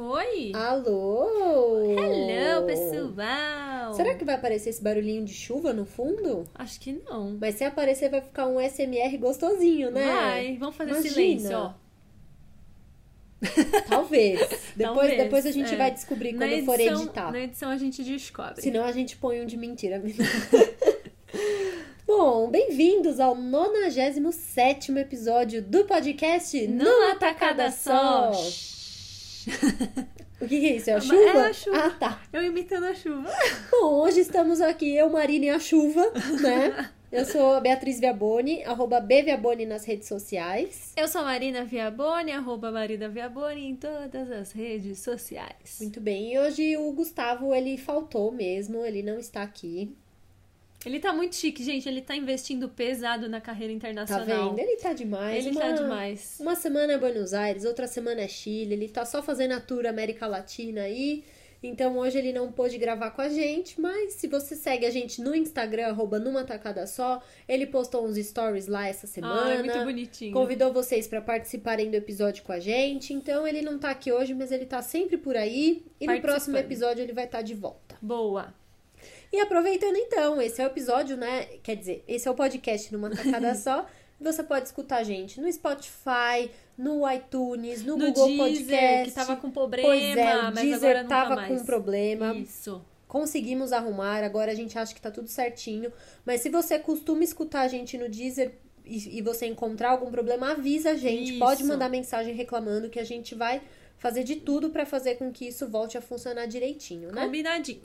foi? Alô! Hello, pessoal! Será que vai aparecer esse barulhinho de chuva no fundo? Acho que não. Mas se aparecer, vai ficar um SMR gostosinho, né? Vai, vamos fazer Imagina. silêncio, ó. Talvez. Depois, Talvez, depois a gente é. vai descobrir quando for edição, editar. na edição a gente descobre. Senão a gente põe um de mentira. Bom, bem-vindos ao 97 episódio do podcast Numa tacada só. O que, que é isso? É a Mas chuva? é a chuva. Ah, tá. Eu imitando a chuva. Bom, hoje estamos aqui, eu, Marina e a chuva, né? Eu sou a Beatriz Viaboni, arroba Bviaboni nas redes sociais. Eu sou Marina Viaboni, arroba Marina Viaboni em todas as redes sociais. Muito bem, e hoje o Gustavo, ele faltou mesmo, ele não está aqui. Ele tá muito chique, gente. Ele tá investindo pesado na carreira Tá internacional. vendo? Ele tá demais. Ele uma, tá demais. Uma semana é Buenos Aires, outra semana é Chile, ele tá só fazendo a tour América Latina aí. Então hoje ele não pôde gravar com a gente, mas se você segue a gente no Instagram, arroba numa tacada só, ele postou uns stories lá essa semana. Ah, é muito bonitinho. Convidou vocês para participarem do episódio com a gente. Então ele não tá aqui hoje, mas ele tá sempre por aí. E no próximo episódio ele vai estar de volta. Boa. E aproveitando então, esse é o episódio, né? Quer dizer, esse é o podcast numa tacada só. Você pode escutar a gente no Spotify, no iTunes, no, No Google Deezer, Podcast. que tava com problema, Pois é, o mas Deezer agora não tava tá com mais. problema. Isso. Conseguimos arrumar, agora a gente acha que tá tudo certinho. Mas se você costuma escutar a gente no Deezer e, você encontrar algum problema, avisa a gente. Isso. Pode mandar mensagem reclamando que a gente vai fazer de tudo pra fazer com que isso volte a funcionar direitinho, né? Combinadinho.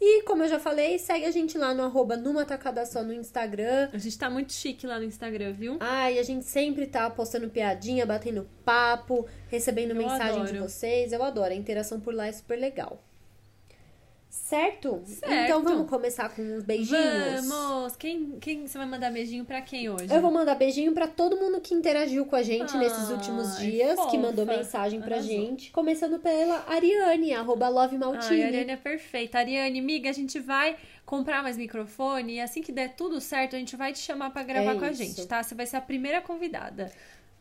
E como eu já falei, segue a gente lá no arroba numa tacada só no Instagram. A gente tá muito chique lá no Instagram, viu? Ai, a gente sempre tá postando piadinha, batendo papo, recebendo Eu mensagem de adoro. vocês. Eu adoro, a interação por lá é super legal. Certo? Certo. Então vamos começar com uns beijinhos. Vamos! Quem, quem você vai mandar beijinho pra quem hoje? Eu vou mandar beijinho pra todo mundo que interagiu com a gente Ai, nesses últimos dias, que mandou mensagem pra Arrasou. gente. Começando pela Ariane, arroba Love Maltini. Ai, a Ariane é perfeita. Ariane, amiga, a gente vai comprar mais microfone e assim que der tudo certo, a gente vai te chamar pra gravar É com a isso. gente, tá? Você vai ser a primeira convidada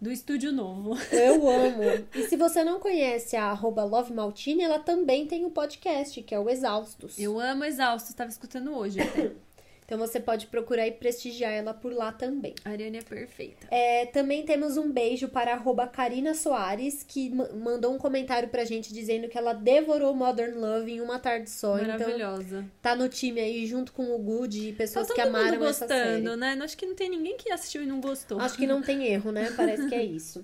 do estúdio novo. Eu amo. E se você não conhece a arroba Love Maltini, ela também tem um podcast, que é o Exaustos. Eu amo Exausto, estava escutando hoje até. Então você pode procurar e prestigiar ela por lá também. A Ariane é perfeita. É, também temos um beijo para a arroba Karina Soares, que ma- mandou um comentário pra gente dizendo que ela devorou Modern Love em uma tarde só. Então Maravilhosa. tá no time aí junto com o Good Tá pessoas todo que amaram mundo essa série. gostando, né? Acho que não tem ninguém que assistiu e não gostou. Acho que não tem erro, né? Parece que é isso.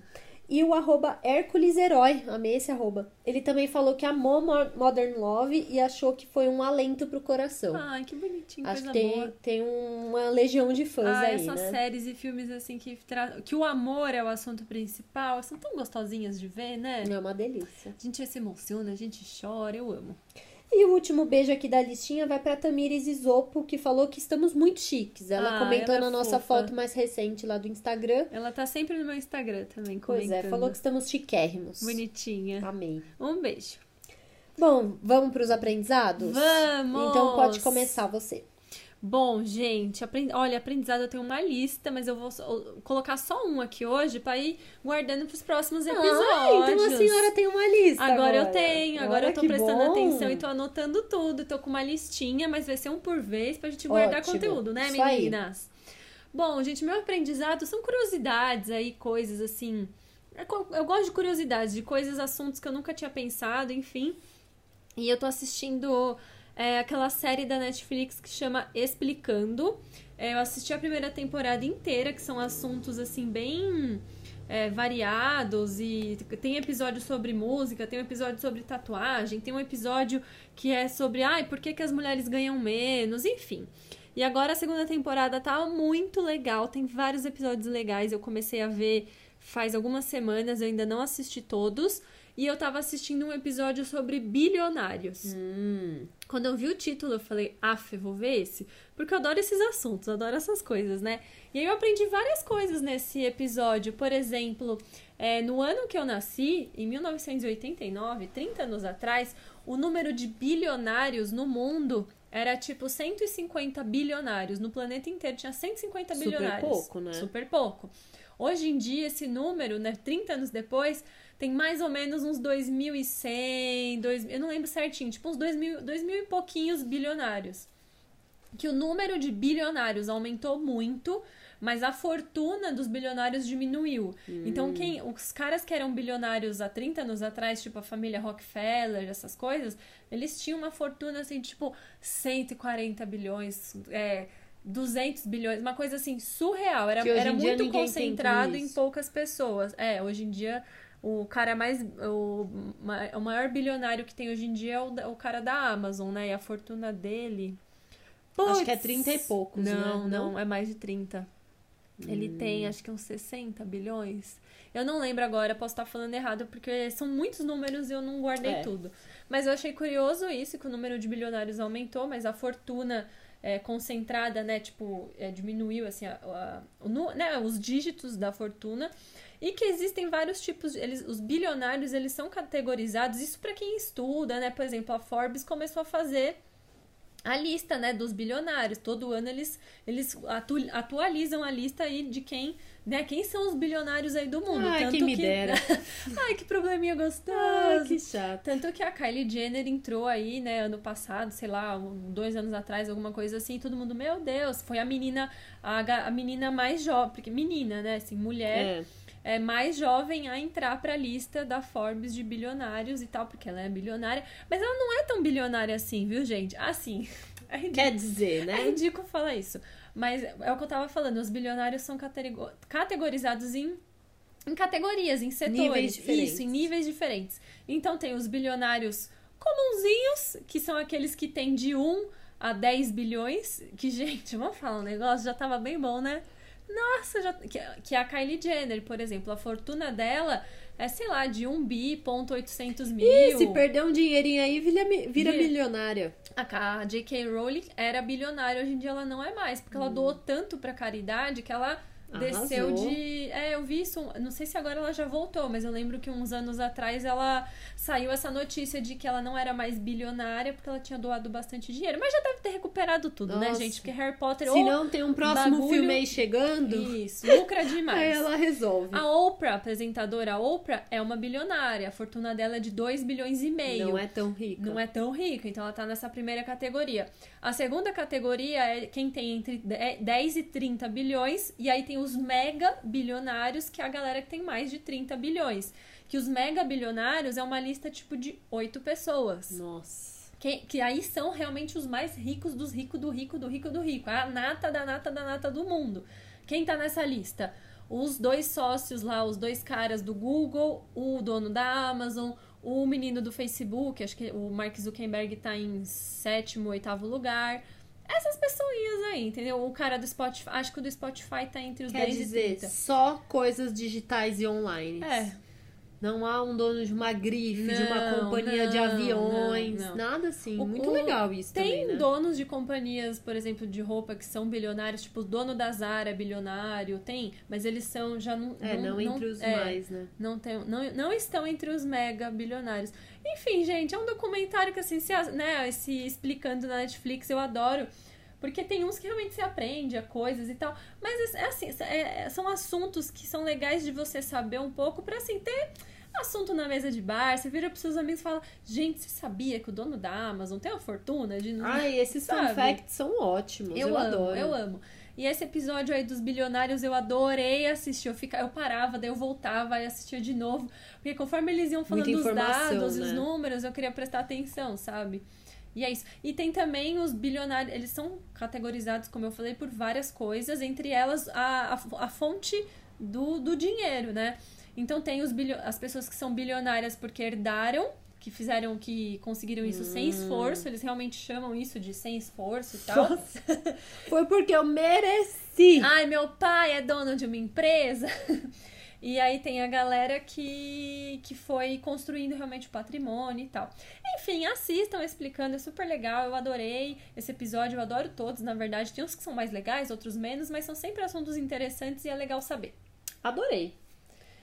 E o arroba Hércules Herói, amei esse arroba. Ele também falou que amou Mo- Modern Love e achou que foi um alento pro coração. Ai, que bonitinho, Acho coisa que tem, boa. tem uma legião de fãs Ah, aí, essas né? séries e filmes assim que, tra... que o amor é o assunto principal, são tão gostosinhas de ver, né? É uma delícia. A gente se emociona, a gente chora, eu amo. E o último beijo aqui da listinha vai pra Tamires Isopo, que falou que estamos muito chiques. Ela Ah, comentou ela na é nossa fofa. foto mais recente lá do Instagram. Ela tá sempre no meu Instagram também, Pois comentando. é, falou que estamos chiquérrimos. Bonitinha. Amei. Um beijo. Bom, vamos pros aprendizados? Vamos! Então pode começar você. Bom, gente, aprend... olha, aprendizado eu tenho uma lista, mas eu vou colocar só um aqui hoje pra ir guardando pros próximos episódios. Ah, então a senhora tem uma lista. Agora, Agora, eu tenho, agora Olha eu tô prestando bom. atenção e tô anotando tudo. Tô com uma listinha, mas vai ser um por vez pra gente guardar Ótimo. conteúdo, né, meninas? Bom, gente, meu aprendizado são curiosidades aí, coisas assim. é Eu gosto de curiosidades, de coisas, assuntos que eu nunca tinha pensado, enfim. E eu tô assistindo é, aquela série da Netflix que chama Explicando. É, eu assisti a primeira temporada inteira, que são assuntos assim bem é, variados e tem episódio sobre música, tem um episódio sobre tatuagem, tem um episódio que é sobre ai, por que, que as mulheres ganham menos, enfim. E agora a segunda temporada tá muito legal, tem vários episódios legais. Eu comecei a ver faz algumas semanas, eu ainda não assisti todos. E eu tava assistindo um episódio sobre bilionários. Hum, Quando eu vi o título, eu falei, af, vou ver esse. Porque eu adoro esses assuntos, eu adoro essas coisas, né? E aí eu aprendi várias coisas nesse episódio. Por exemplo, é, no ano que eu nasci, em 1989, 30 anos atrás, o número de bilionários no mundo era tipo 150 bilionários. No planeta inteiro tinha 150 Super bilionários. pouco, né? Super pouco. Hoje em dia, esse número, né, 30 anos depois, tem mais ou menos uns 2.100, 2, eu não lembro certinho, tipo uns 2.000, 2 mil e pouquinhos bilionários. Que o número de bilionários aumentou muito, mas a fortuna dos bilionários diminuiu. Hum. Então, quem os caras que eram bilionários há 30 anos atrás, tipo a família Rockefeller, essas coisas, eles tinham uma fortuna assim, tipo 140 bilhões, é, 200 bilhões, uma coisa assim surreal. Era, era muito concentrado em poucas pessoas. É, hoje em dia o cara mais. O, o maior bilionário que tem hoje em dia é o, o cara da Amazon, né? E a fortuna dele. Puts, Acho que é 30 e poucos, não, né? Não, não, é mais de 30. Ele hum. tem, acho que uns 60 bilhões. Eu não lembro agora, posso estar falando errado, porque são muitos números e eu não guardei é. tudo. Mas eu achei curioso isso, que o número de bilionários aumentou, mas a fortuna é, concentrada, né, tipo, é, diminuiu, assim, a, a, o, né, os dígitos da fortuna. E que existem vários tipos, eles, os bilionários, eles são categorizados, isso para quem estuda, né, por exemplo, a Forbes começou a fazer a lista, né, dos bilionários. Todo ano eles, eles atu atualizam a lista aí de quem, né, quem são os bilionários aí do mundo. Ai, Tanto que me que... dera. Ai, que probleminha gostoso. Ai, que chato. Tanto que a Kylie Jenner entrou aí, né, ano passado, sei lá, dois anos atrás, alguma coisa assim, todo mundo, meu Deus, foi a menina, a, a menina mais jovem, porque menina, né, assim, mulher... É é, mais jovem a entrar para a lista da Forbes de bilionários e tal, porque ela é bilionária. Mas ela não é tão bilionária assim, viu, gente? Assim. É Quer dizer, né? É ridículo falar isso. Mas é o que eu tava falando, os bilionários são categorizados em, em categorias, em setores. Níveis diferentes. Isso, em níveis diferentes. Então tem os bilionários comunzinhos, que são aqueles que têm de 1 a 10 bilhões. Que, gente, vamos falar um negócio, já tava bem bom, né? Nossa, já, que, que a Kylie Jenner, por exemplo, a fortuna dela é, sei lá, de 1 bi, ponto 800 mil. E se perder um dinheirinho aí, vira, vira milionária. A, J.K. Rowling era bilionária, hoje em dia ela não é mais, porque ela hum. doou tanto pra caridade que ela desceu Arrasou. de. É, eu vi isso. Não sei se agora ela já voltou, mas eu lembro que uns anos atrás ela saiu essa notícia de que ela não era mais bilionária porque ela tinha doado bastante dinheiro. Mas já deve ter recuperado tudo, né, Nossa. né, gente? Porque Harry Potter. Se não, tem um próximo bagulho... filme aí chegando. Isso, lucra demais. aí ela resolve. A Oprah, apresentadora, a Oprah é uma bilionária. A fortuna dela é de 2 bilhões e meio. Não é tão rica. Não é tão rica, então ela tá nessa primeira categoria. A segunda categoria é quem tem entre 10 e 30 bilhões, e aí tem os mega bilionários, que é a galera que tem mais de 30 bilhões. Que os mega bilionários é uma lista tipo de oito pessoas. Nossa. Que, que aí são realmente os mais ricos dos ricos do rico do rico do rico. A nata da nata da nata do mundo. Quem tá nessa lista? Os dois sócios lá, os dois caras do Google, o dono da Amazon, o menino do Facebook, acho que o Mark Zuckerberg tá em sétimo, oitavo lugar essas pessoas aí, entendeu? O cara do Spotify, acho que o do Spotify tá entre os Quer 10 dizer, e 30. só coisas digitais e online. É. Não há um dono de uma grife, não, de uma companhia não, de aviões, não, nada assim. O, Muito o, legal isso tem também, né? donos de companhias, por exemplo, de roupa que são bilionários, tipo o dono da Zara é bilionário, tem, mas eles são já não... É, não, entre os é, mais, né? Não, tem, não, não estão entre os mega bilionários. Enfim, gente, é um documentário que assim, se, né, se explicando na Netflix, eu adoro. Porque tem uns que realmente se aprende a coisas e tal. Mas é assim, é, são assuntos que são legais de você saber um pouco para assim ter assunto na mesa de bar, você vira pros seus amigos e fala: Gente, você sabia que o dono da Amazon tem uma fortuna de. Ai, esses fun facts são ótimos. Eu, eu amo, adoro. Eu amo. E esse episódio aí dos bilionários eu adorei assistir. Eu, fica, eu parava, daí eu voltava e assistia de novo. Porque conforme eles iam falando dos dados e né? os números, eu queria prestar atenção, sabe? E é isso. E tem também os bilionários, eles são categorizados, como eu falei, por várias coisas, entre elas a, a, a fonte do, do dinheiro, né? Então tem os bilio, as pessoas que são bilionárias porque herdaram, que fizeram, que conseguiram isso hum. sem esforço, eles realmente chamam isso de sem esforço e tal. Nossa. Foi porque eu mereci. Ai, meu pai é dono de uma empresa. E aí tem a galera que, que foi construindo realmente o patrimônio e tal. Enfim, assistam explicando, é super legal, eu adorei esse episódio, eu adoro todos, na verdade. Tem uns que são mais legais, outros menos, mas são sempre assuntos interessantes e é legal saber. Adorei.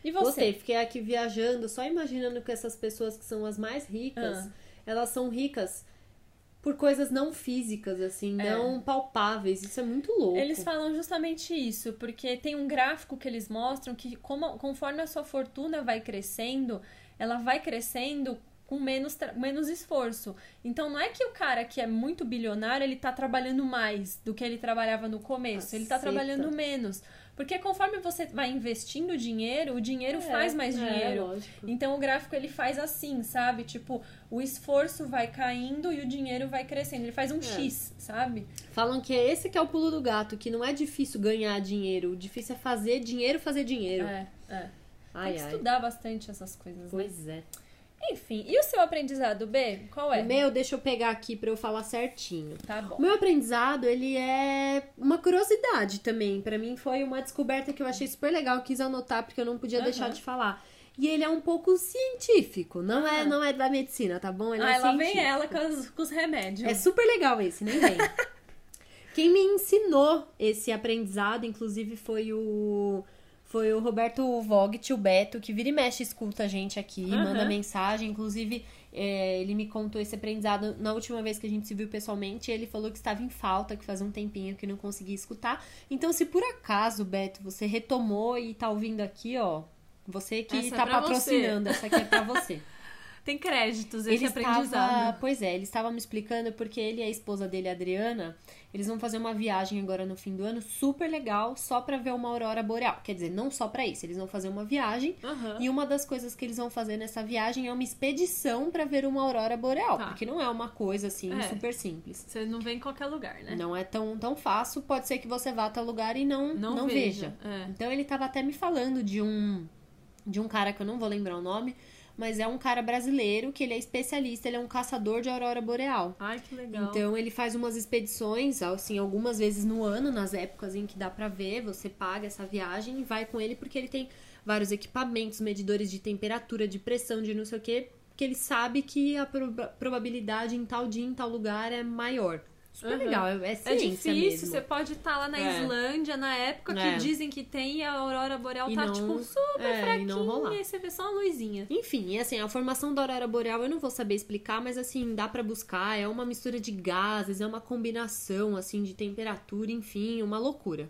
E você? Gostei, fiquei aqui viajando, só imaginando que essas pessoas que são as mais ricas, ah. elas são ricas por coisas não físicas, assim, É. não palpáveis. Isso é muito louco. Eles falam justamente isso, porque tem um gráfico que eles mostram que como- conforme a sua fortuna vai crescendo, ela vai crescendo com menos, menos esforço. Então não é que o cara que é muito bilionário, ele tá trabalhando mais do que ele trabalhava no começo. Ele tá trabalhando menos. Porque conforme você vai investindo dinheiro, o dinheiro É, faz mais é, dinheiro. lógico. Então o gráfico ele faz assim, sabe? Tipo, o esforço vai caindo e o dinheiro vai crescendo. Ele faz um X, sabe? Falam que é esse que é o pulo do gato, que não é difícil ganhar dinheiro, o difícil é fazer dinheiro fazer dinheiro. É, é. Tem Ai, que ai. estudar bastante essas coisas, né? Pois é. Enfim, e o seu aprendizado, B? Qual é? O meu, deixa eu pegar aqui pra eu falar certinho. Tá bom. O meu aprendizado, ele é uma curiosidade também. Pra mim foi uma descoberta que eu achei super legal, quis anotar porque eu não podia Aham. deixar de falar. E ele é um pouco científico, não é, não é da medicina, tá bom? Ele Ah, é ela vem científico. ela com, os- com os remédios. É super legal esse, nem vem. Quem me ensinou esse aprendizado, inclusive, foi o foi o Roberto Vogt, o Beto, que vira e mexe escuta a gente aqui, Aham. manda mensagem. Inclusive, é, ele me contou esse aprendizado na última vez que a gente se viu pessoalmente. Ele falou que estava em falta, que faz um tempinho que não conseguia escutar. Então, se por acaso, Beto, você retomou e tá ouvindo aqui, ó, você que Essa é tá patrocinando, essa aqui é pra você. Tem créditos esse Ele aprendizado. estava, pois é, ele estava me explicando porque ele e a esposa dele, a Adriana, eles vão fazer uma viagem agora no fim do ano super legal, só pra ver uma aurora boreal. Quer dizer, não só pra isso, eles vão fazer uma viagem Aham. e uma das coisas que eles vão fazer nessa viagem é uma expedição pra ver uma aurora boreal, Tá. porque não é uma coisa assim É. super simples. Você não vem em qualquer lugar, né? Não é tão, tão fácil, pode ser que você vá até o lugar e não, não, veja. É. Então ele tava até me falando de um de um cara que eu não vou lembrar o nome, mas é um cara brasileiro que ele é especialista, ele é um caçador de aurora boreal. Ai, que legal. Então ele faz umas expedições, assim, algumas vezes no ano, nas épocas em que dá pra ver, você paga essa viagem e vai com ele porque ele tem vários equipamentos, medidores de temperatura, de pressão, de não sei o quê, porque ele sabe que a proba- probabilidade em tal dia, em tal lugar é maior. Super Aham. legal, é, é é difícil, mesmo. você pode estar lá na É. Islândia na época que É. dizem que tem e a aurora boreal E tá não- tipo super é, e fraquinha não rolar. e você vê só uma luzinha. Enfim, e assim, a formação da aurora boreal eu não vou saber explicar, mas assim, dá pra buscar, é uma mistura de gases, é uma combinação assim de temperatura, enfim, uma loucura.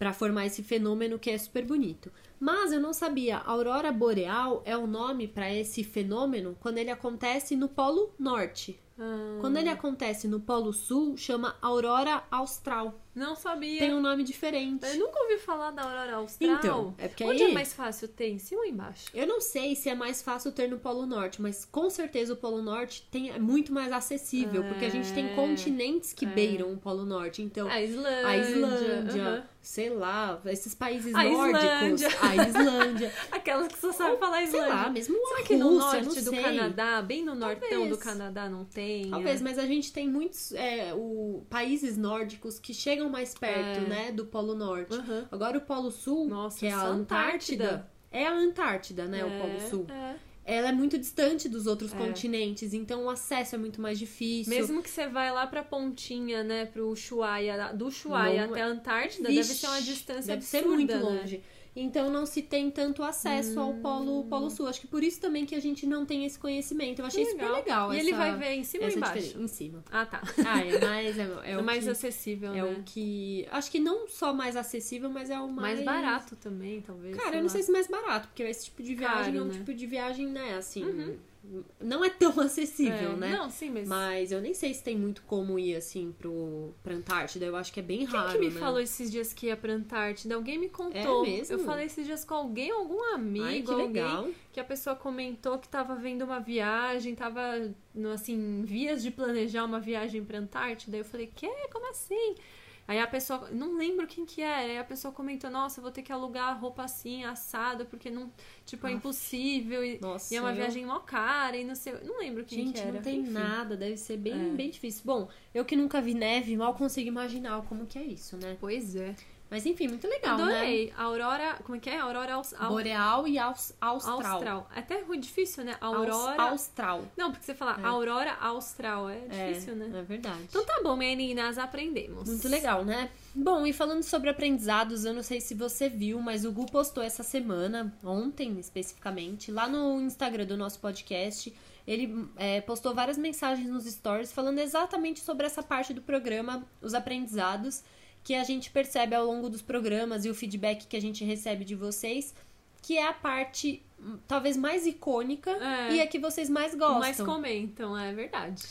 Pra formar esse fenômeno que é super bonito. Mas eu não sabia, a aurora boreal é o nome pra esse fenômeno quando ele acontece no polo norte. Ah, Quando ele acontece no polo sul, chama aurora austral. Não sabia. Tem um nome diferente. Eu nunca ouvi falar da aurora austral. Então, é porque Onde aí- é mais fácil ter? Em cima ou embaixo? Eu não sei se é mais fácil ter no Polo Norte, mas com certeza o Polo Norte tem, é muito mais acessível, porque a gente tem É. continentes que É. beiram o Polo Norte. Então, A Islândia. a Islândia, sei lá, esses países A nórdicos, Islândia. a Islândia, Aquelas que só sabem falar sei Islândia. lá, mesmo a Será que no Rússia, norte do sei. Canadá, bem no nortão do Talvez. Canadá, não tem? Talvez, mas a gente tem muitos é, o, países nórdicos que chegam mais perto, É. né, do Polo Norte. Aham. Agora o Polo Sul, Nossa, que é a Antártida, Antártida. é a Antártida, né, o É, Polo Sul. é. Ela é muito distante dos outros É. continentes, então o acesso é muito mais difícil. Mesmo que você vai lá pra pontinha, né, pro Ushuaia, do Ushuaia Não até a Antártida, Vixe, deve ser uma distância deve absurda, ser muito né? longe. Então não se tem tanto acesso ao Hum. polo, polo sul. Acho que por isso também que a gente não tem esse conhecimento. Eu achei super legal. E essa, ele vai ver em cima ou embaixo? diferença. Em cima. Ah, tá. Ah, é mais. É, é É, o mais que, acessível, é né? o que. Acho que não só mais acessível, mas é o mais. mais... barato também, talvez. Cara, eu não lá. sei se mais barato, porque esse tipo de viagem Caro, é um né? tipo de viagem, né? Assim. Uhum. Não é tão acessível, É, né? Não, sim, mas... Mas eu nem sei se tem muito como ir assim pro, pra Antártida. Eu acho que é bem Quem raro. que me né? falou esses dias que ia pra Antártida? Alguém me contou. É mesmo? Eu falei esses dias com alguém, algum amigo, Ai, que alguém legal. que a pessoa comentou que tava vendo uma viagem, tava, assim, vias de planejar uma viagem pra Antártida. Eu falei, que? Como assim? Aí a pessoa, não lembro quem que era, aí a pessoa comentou, nossa, vou ter que alugar roupa assim, assada, porque não, tipo, é Aff. impossível e, Nossa, e é uma eu- viagem mó cara e não sei, não lembro quem Gente, que era. não tem Enfim. nada, deve ser bem, É. bem difícil. Bom, eu que nunca vi neve, mal consigo imaginar como que é isso, né? Pois é. Mas enfim, muito legal, né? Adorei. Aurora, como é que é? Aurora aus, au- Boreal e aus, austral. austral. É até difícil, né? Aus- Aurora. austral. Não, porque você fala É. aurora austral. É difícil, é, né? É verdade. Então tá bom, meninas, aprendemos. Muito legal, né? Bom, e falando sobre aprendizados, eu não sei se você viu, mas o Gu postou essa semana, ontem especificamente, lá no Instagram do nosso podcast. ele é, postou várias mensagens nos stories falando exatamente sobre essa parte do programa, os aprendizados que a gente percebe ao longo dos programas e o feedback que a gente recebe de vocês, que é a parte hum, talvez mais icônica É. e a que vocês mais gostam. Mais comentam, é verdade.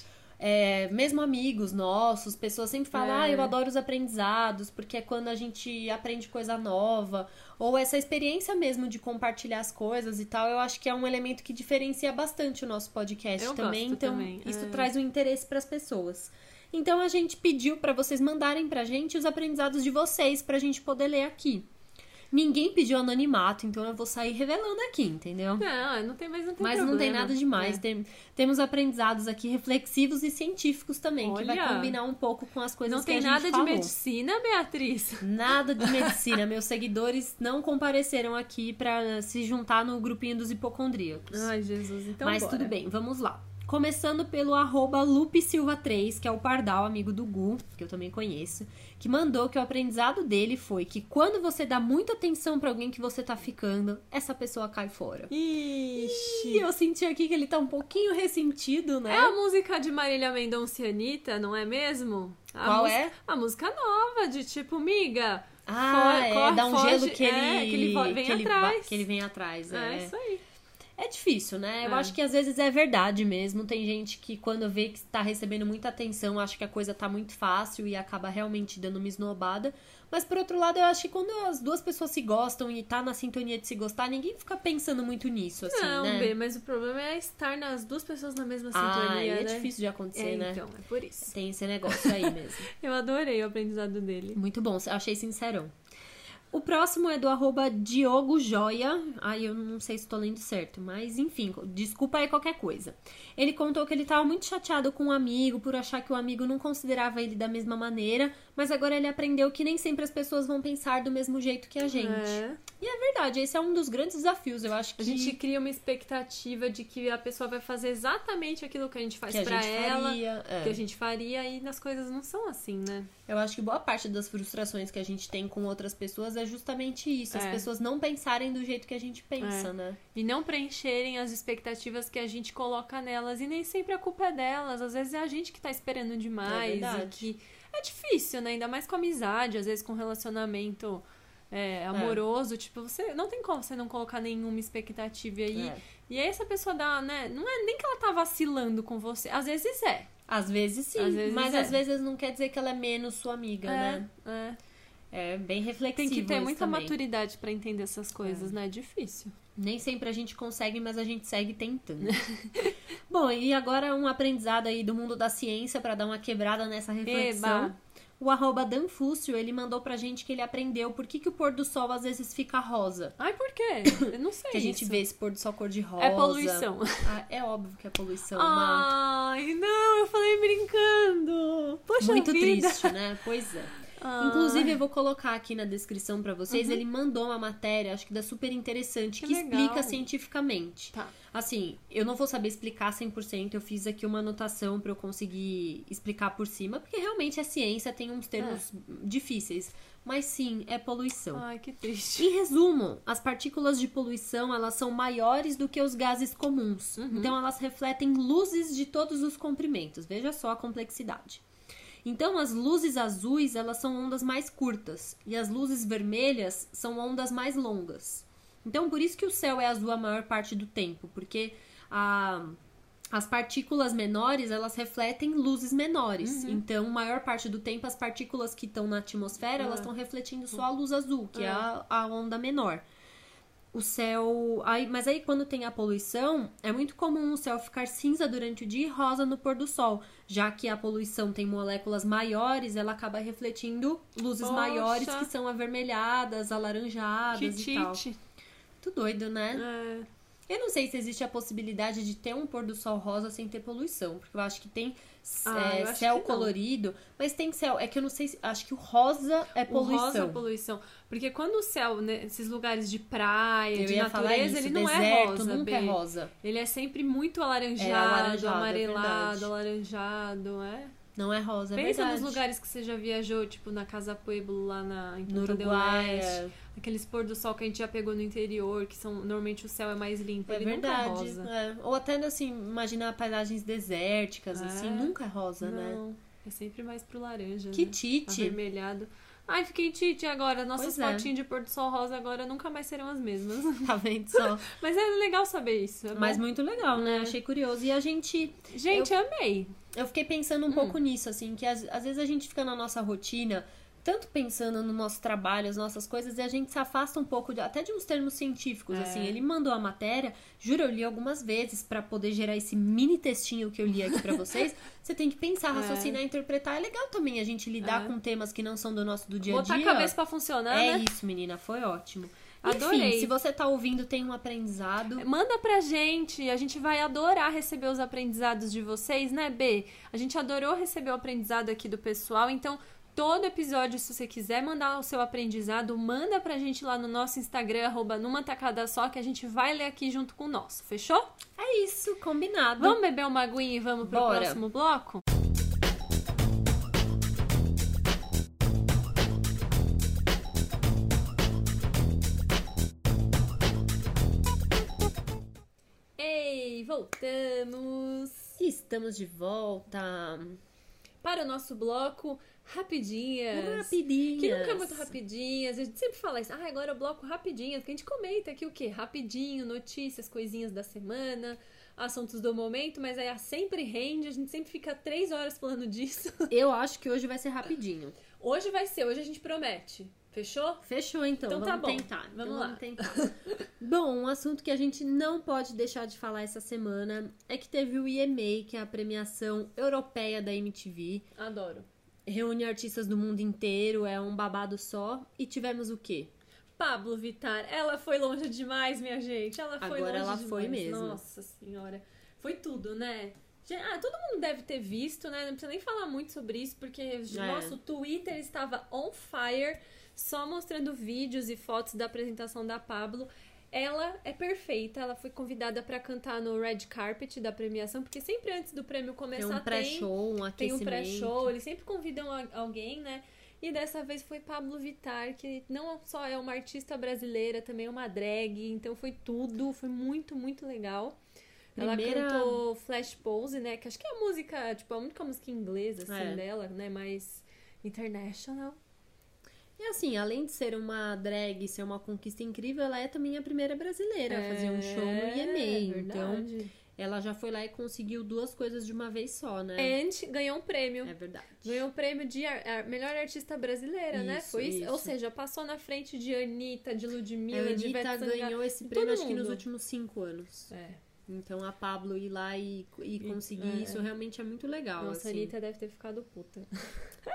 É, mesmo amigos nossos, pessoas sempre falam, É. ah, eu adoro os aprendizados, porque é quando a gente aprende coisa nova, ou essa experiência mesmo de compartilhar as coisas e tal, eu acho que é um elemento que diferencia bastante o nosso podcast Eu também, então também, isso é. traz um interesse para as pessoas. Então a gente pediu para vocês mandarem pra gente os aprendizados de vocês pra gente poder ler aqui. Ninguém pediu anonimato, então eu vou sair revelando aqui, entendeu? Não, não tem mais não tem Mas não tem problema. nada demais. É. Tem- temos aprendizados aqui reflexivos e científicos também, que vai Olha. combinar um pouco com as coisas Não que tem a gente nada de falou. medicina, Beatriz. Nada de medicina. Meus seguidores não compareceram aqui pra se juntar no grupinho dos hipocondríacos. Ai, Jesus, então Mas bora. tudo bem, vamos lá. Começando pelo arroba LupeSilva3, que é o Pardal, amigo do Gu, que eu também conheço, que mandou que o aprendizado dele foi que quando você dá muita atenção pra alguém que você tá ficando, essa pessoa cai fora. Ixi. E eu senti aqui que ele tá um pouquinho ressentido, né? É a música de Marília Mendonça e Anitta, não é mesmo? A Qual é? A música nova, de tipo, miga. Ah, Fo- é, corre, dá um foge, gelo que ele, é, que ele vem que ele atrás. va- que ele vem atrás. É, É, isso aí. É difícil, né? Eu É. acho que às vezes é verdade mesmo. Tem gente que quando vê que tá recebendo muita atenção, acha que a coisa tá muito fácil e acaba realmente dando uma esnobada. Mas por outro lado, eu acho que quando as duas pessoas se gostam e tá na sintonia de se gostar, ninguém fica pensando muito nisso, assim, não, né? B, mas o problema é estar nas duas pessoas na mesma ah, sintonia, é né? difícil de acontecer, É, né? então, é por isso. Tem esse negócio aí mesmo. Eu adorei o aprendizado dele. Muito bom, achei sincerão. O próximo é do arroba Diogo Joia. Ai, eu não sei se tô lendo certo, mas enfim, desculpa aí qualquer coisa. Ele contou que ele tava muito chateado com um amigo por achar que o amigo não considerava ele da mesma maneira, mas agora ele aprendeu que nem sempre as pessoas vão pensar do mesmo jeito que a gente. É. E é verdade, esse é um dos grandes desafios, eu acho que A gente cria uma expectativa de que a pessoa vai fazer exatamente aquilo que a gente faz que a pra gente ela, faria. é. que a gente faria, e as coisas não são assim, né? Eu acho que boa parte das frustrações que a gente tem com outras pessoas é justamente isso. As É. pessoas não pensarem do jeito que a gente pensa, É. né? E não preencherem as expectativas que a gente coloca nelas. E nem sempre a culpa é delas. Às vezes é a gente que tá esperando demais. É e que é difícil, né? Ainda mais com amizade, às vezes com relacionamento é, amoroso. Tipo, você não tem como você não colocar nenhuma expectativa aí. É. E aí essa pessoa dá, né? Não é nem que ela tá vacilando com você. Às vezes é. Às vezes sim, Às vezes mas é. às vezes não quer dizer que ela é menos sua amiga, né? É, é. É bem reflexivo Tem que ter muita também. maturidade pra entender essas coisas, né? É difícil. Nem sempre a gente consegue, mas a gente segue tentando. Bom, e agora um aprendizado aí do mundo da ciência pra dar uma quebrada nessa reflexão. Eba. O arroba Danfúcio, ele mandou pra gente que ele aprendeu por que, que o pôr do sol às vezes fica rosa. Ai, por quê? Eu não sei Que a gente isso. vê esse pôr do sol cor de rosa. É poluição. Ah, é óbvio que é poluição, mas Ai, não, eu falei brincando. Poxa muito vida. triste, né? Pois é. Ah, Inclusive, eu vou colocar aqui na descrição pra vocês. Uhum. Ele mandou uma matéria, acho que dá super interessante, que, Que explica cientificamente. Tá. Assim, eu não vou saber explicar 100%, eu fiz aqui uma anotação pra eu conseguir explicar por cima, porque realmente a ciência tem uns termos difíceis. Mas sim, é poluição. Ai, que triste. Em resumo, as partículas de poluição elas são maiores do que os gases comuns. Uhum. Então elas refletem luzes de todos os comprimentos. Veja só a complexidade. Então as luzes azuis elas são ondas mais curtas e as luzes vermelhas são ondas mais longas. Então por isso que o céu é azul a maior parte do tempo, porque a as partículas menores, elas refletem luzes menores. Uhum. Então, maior parte do tempo, as partículas que estão na atmosfera, elas Ah. estão refletindo só a luz azul, que é Ah. a, a onda menor. O céu. Aí, mas aí, quando tem a poluição, é muito comum o céu ficar cinza durante o dia e rosa no pôr do sol. Já que a poluição tem moléculas maiores, ela acaba refletindo luzes Poxa. maiores que são avermelhadas, alaranjadas e tal. Muito doido, né? É. Eu não sei se existe a possibilidade de ter um pôr do sol rosa sem ter poluição, porque eu acho que tem Ah, é, céu colorido, mas tem céu. É que eu não sei se. Acho que o rosa é O poluição. rosa é poluição. Porque quando o céu, nesses lugares de praia, Eu de natureza, isso, ele não deserto é rosa, nunca Bê. é rosa. Ele é sempre muito alaranjado, É, alaranjado, é amarelado, verdade. alaranjado, é. Não é rosa, é Pensa verdade. nos lugares que você já viajou, tipo na Casa Pueblo, lá na, em Punta del Uruguai. Este. é. aqueles pôr do sol que a gente já pegou no interior, que são normalmente o céu é mais limpo. É ele verdade. nunca é rosa. é. Ou até assim, imaginar paisagens desérticas, É. assim, nunca é rosa, né? Não, é sempre mais pro laranja. Que né? tite. Avermelhado. Ai, fiquei tite agora. Nossas Pois é. fotinhas de pôr do sol rosa agora nunca mais serão as mesmas. Tá vendo só? Mas é legal saber isso. É Mas muito legal, né? É. Achei curioso. E a gente. Gente, amei. Eu fiquei pensando um Hum. pouco nisso, assim, que às, às vezes a gente fica na nossa rotina, tanto pensando no nosso trabalho, as nossas coisas, e a gente se afasta um pouco de- até de uns termos científicos, É. assim. Ele mandou a matéria, juro, eu li algumas vezes pra poder gerar esse mini textinho que eu li aqui pra vocês. Você tem que pensar, É. raciocinar, interpretar. É legal também a gente lidar É. com temas que não são do nosso do dia a Botar dia. a cabeça pra funcionar, É né? isso, menina, foi ótimo. Adorei. Enfim, se você tá ouvindo, tem um aprendizado. Manda pra gente, a gente vai adorar receber os aprendizados de vocês, né, B? A gente adorou receber o aprendizado aqui do pessoal, então todo episódio, se você quiser mandar o seu aprendizado, manda pra gente lá no nosso Instagram, arroba numa tacada só, que a gente vai ler aqui junto com o nosso, fechou? É isso, combinado. Vamos beber uma aguinha e vamos pro Bora. próximo bloco? Ei, voltamos Estamos de volta. para o nosso bloco Rapidinhas. Rapidinho. Que nunca é muito rapidinhas. A gente sempre fala isso. Ah, agora é o bloco rapidinhas. Que a gente comenta aqui o quê? Rapidinho, notícias, coisinhas da semana, assuntos do momento. Mas aí sempre rende. A gente sempre fica três horas falando disso. Eu acho que hoje vai ser rapidinho. Hoje vai ser. Hoje a gente promete. Fechou? Fechou então, Então tá vamos bom. tentar. Então Vamos lá. Vamos tentar. bom, um assunto que a gente não pode deixar de falar essa semana é que teve o EMA, que é a premiação europeia da MTV. Adoro. Reúne artistas do mundo inteiro, é um babado só. E tivemos o quê? Pablo Vittar, ela foi longe demais, minha gente. Ela foi Agora longe ela demais. foi mesmo. Nossa senhora. Foi tudo, né? Ah, todo mundo deve ter visto, né? Não precisa nem falar muito sobre isso, porque É. nosso Twitter estava on fire, só mostrando vídeos e fotos da apresentação da Pablo. Ela é perfeita, ela foi convidada para cantar no red carpet da premiação, porque sempre antes do prêmio Tem começar um pré-show, um tem aquecimento. um pré-show, eles sempre convidam alguém, né? E dessa vez foi Pablo Vittar, que não só é uma artista brasileira, também é uma drag, então foi tudo, foi muito, muito legal. Primeira- Ela cantou Flash Pose, né? Que acho que é a música, tipo, a única música inglesa, assim, É. dela, né? Mais international. E assim, além de ser uma drag e ser uma conquista incrível, ela é também a primeira brasileira a fazer um show no É, EMA. Então, ela já foi lá e conseguiu duas coisas de uma vez só, né? And ganhou um prêmio. É verdade. Ganhou o prêmio de ar- ar- melhor artista brasileira, né? Isso, Foi isso. Ou seja, passou na frente de Anitta, de A Ludmilla, de Anitta Ivete Sangalo. ganhou esse de prêmio, acho que nos últimos cinco anos. É. Então a Pablo ir lá e, e conseguir é, isso é. realmente é muito legal. Nossa, a assim. Anitta deve ter ficado puta.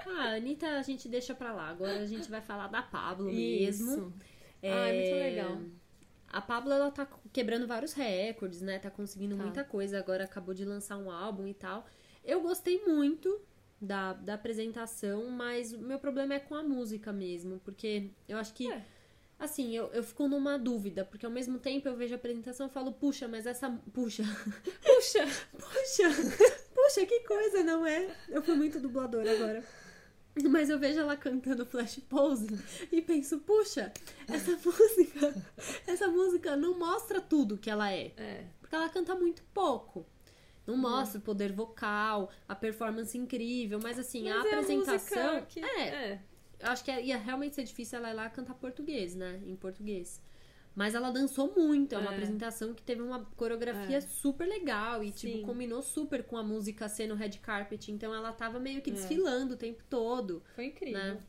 Ah, a Anitta a gente deixa pra lá. Agora a gente vai falar da Pablo mesmo. Isso. Ah, é muito legal. A Pablo, ela tá quebrando vários recordes, né? Tá conseguindo Tá. muita coisa. Agora acabou de lançar um álbum e tal. Eu gostei muito da, da apresentação, mas o meu problema é com a música mesmo. Porque eu acho que, É. assim, eu, eu fico numa dúvida. Porque ao mesmo tempo eu vejo a apresentação e falo, puxa, mas essa... Puxa, Puxa! puxa, puxa, que coisa, não é? Eu fui muito dubladora agora. Mas eu vejo ela cantando Flash Pose e penso, puxa, essa música, essa música não mostra tudo que ela é. É. Porque ela canta muito pouco. Não mostra o poder vocal, a performance incrível, mas assim, a Mas é apresentação. música que- é, é. Eu acho que ia realmente ser difícil ela ir lá cantar português, né? Em português. Mas ela dançou muito, é uma É. apresentação que teve uma coreografia É. super legal e, Sim. tipo, combinou super com a música sendo red carpet. Então ela tava meio que É. desfilando o tempo todo. Foi incrível. Né?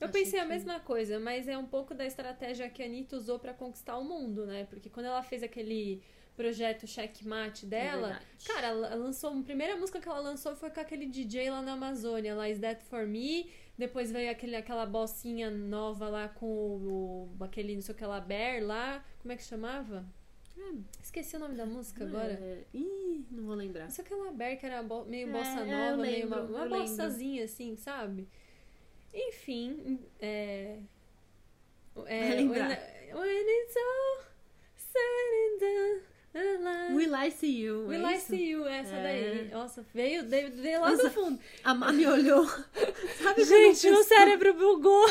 Eu Achei pensei a que- mesma coisa, mas é um pouco da estratégia que a Anitta usou pra conquistar o mundo, né? Porque quando ela fez aquele projeto Checkmate dela, verdade. cara, ela lançou. A primeira música que ela lançou foi com aquele DJ lá na Amazônia, lá Is That For Me. Depois veio aquele, aquela bocinha nova lá com o, o- aquele, não sei o que lá, Bear lá. Como é que chamava? Esqueci o nome da música agora. É... Ih, não vou lembrar. Não sei aquela Bear que era meio É, bossa é, nova, eu meio uma, lembro, uma eu lembro. bossazinha assim, sabe? Enfim, é. é. When, when it's all said and done, Will I See You. Will é I isso? see you? Essa É. daí. Nossa, veio, veio, veio lá do Nossa, fundo. A Má me olhou. Sabe Gente, o cérebro bugou.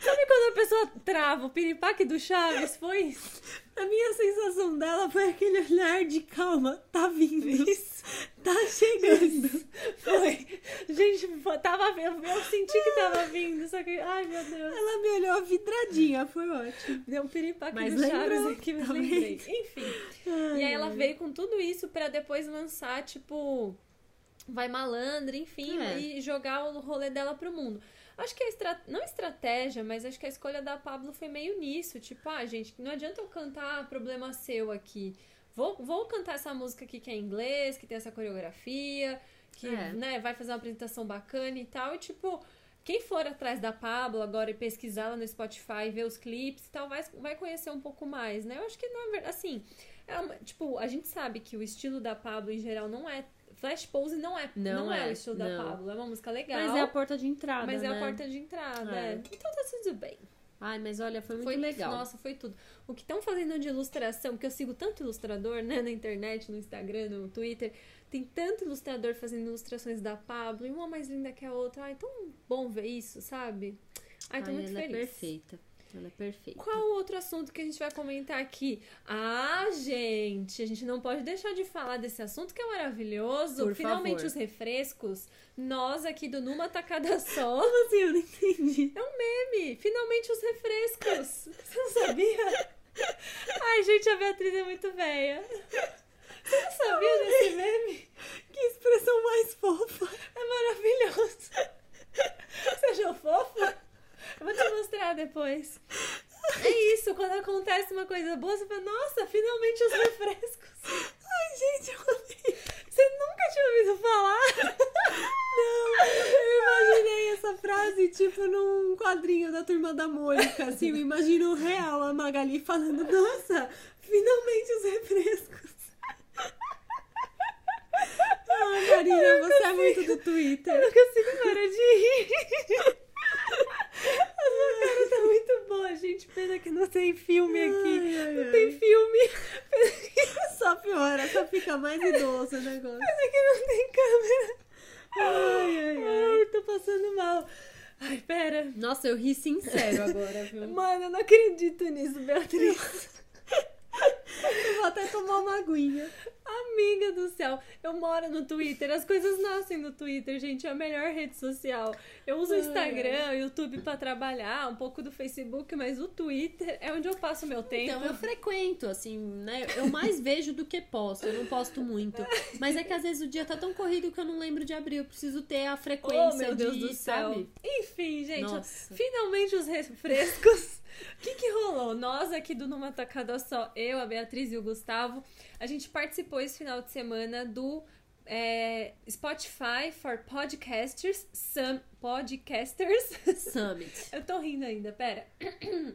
Sabe quando a pessoa cravo, o piripaque do Chaves foi isso. A minha sensação dela foi aquele olhar de calma, tá vindo. Isso. Tá chegando. Foi. Gente, tava eu, eu senti que tava vindo, só que. Ai, meu Deus. Ela me olhou vidradinha, foi ótimo. Deu um piripaque Mas do Chaves aqui, me lembrei. Enfim. Ai, e aí ela veio com tudo isso pra depois lançar, tipo. Vai malandra, enfim, é. e jogar o rolê dela pro mundo. Acho que a estra... não estratégia, mas acho que a escolha da Pablo foi meio nisso. Tipo, ah, gente, não adianta eu cantar problema seu aqui. Vou, vou cantar essa música aqui que é em inglês, que tem essa coreografia, que é. né, vai fazer uma apresentação bacana e tal. E tipo, quem for atrás da Pablo agora e pesquisar lá no Spotify, ver os clipes e tal, vai, vai conhecer um pouco mais, né? Eu acho que, na verdade, assim, é uma, tipo, a gente sabe que o estilo da Pablo em geral não é Flash Pose não é, não, não é, é, o estilo não. da Pablo. É uma música legal. Mas é a porta de entrada. Mas né? é a porta de entrada. É. Então tá tudo bem. Ai, mas olha, foi muito foi, legal. Nossa, foi tudo. O que estão fazendo de ilustração, porque eu sigo tanto ilustrador, né, na internet, no Instagram, no Twitter. Tem tanto ilustrador fazendo ilustrações da Pablo, e uma mais linda que a outra. Ai, tão bom ver isso, sabe? Ai, tô Ai, muito ela feliz. É perfeita. Ela é perfeita. Qual outro assunto que a gente vai comentar aqui? Ah, gente, a gente não pode deixar de falar desse assunto que é maravilhoso. Por Finalmente favor. os refrescos. Nós aqui do Numa Tacada Só. Como assim? Eu não entendi. É um meme. Finalmente os refrescos. Você não sabia? Ai, gente, a Beatriz é muito velha. Você não sabia desse meme? Que expressão mais fofa. É maravilhoso. Fofo? Eu vou te mostrar depois. É isso, quando acontece uma coisa boa, você fala, nossa, finalmente os refrescos. Ai, gente, eu amei. Você nunca tinha ouvido falar? Não, eu imaginei essa frase, tipo, num quadrinho da Turma da Mônica, assim, eu imagino real a Magali falando, nossa, finalmente os refrescos. Ai, Marina, você consigo, é muito do Twitter. Eu não consigo parar de rir. A sua cara tá muito boa, gente. Pena que não tem filme aqui. Ai, ai, não ai. tem filme. Só piora, só fica mais idoso o negócio. Pena que não tem câmera. Ai, ai, ai. ai tô passando mal. Ai, pera. Nossa, eu ri sincero agora, viu? Mano, eu não acredito nisso, Beatriz. eu vou até tomar uma aguinha. Amiga do céu, eu moro no Twitter, as coisas nascem no Twitter, gente, é a melhor rede social. Eu uso o Instagram, o YouTube para trabalhar, um pouco do Facebook, mas o Twitter é onde eu passo meu tempo. Então, eu frequento, assim, né? Eu mais vejo do que posto, eu não posto muito. Mas é que às vezes o dia tá tão corrido que eu não lembro de abrir, eu preciso ter a frequência oh, meu Deus de, do céu. Sabe? Enfim, gente, Nossa. finalmente os refrescos. O que, que rolou? Nós aqui do Numa Tacada Só, eu, a Beatriz e o Gustavo, a gente participou esse final de semana do é, Spotify for Podcasters Sum, Podcasters Summit. eu tô rindo ainda, pera.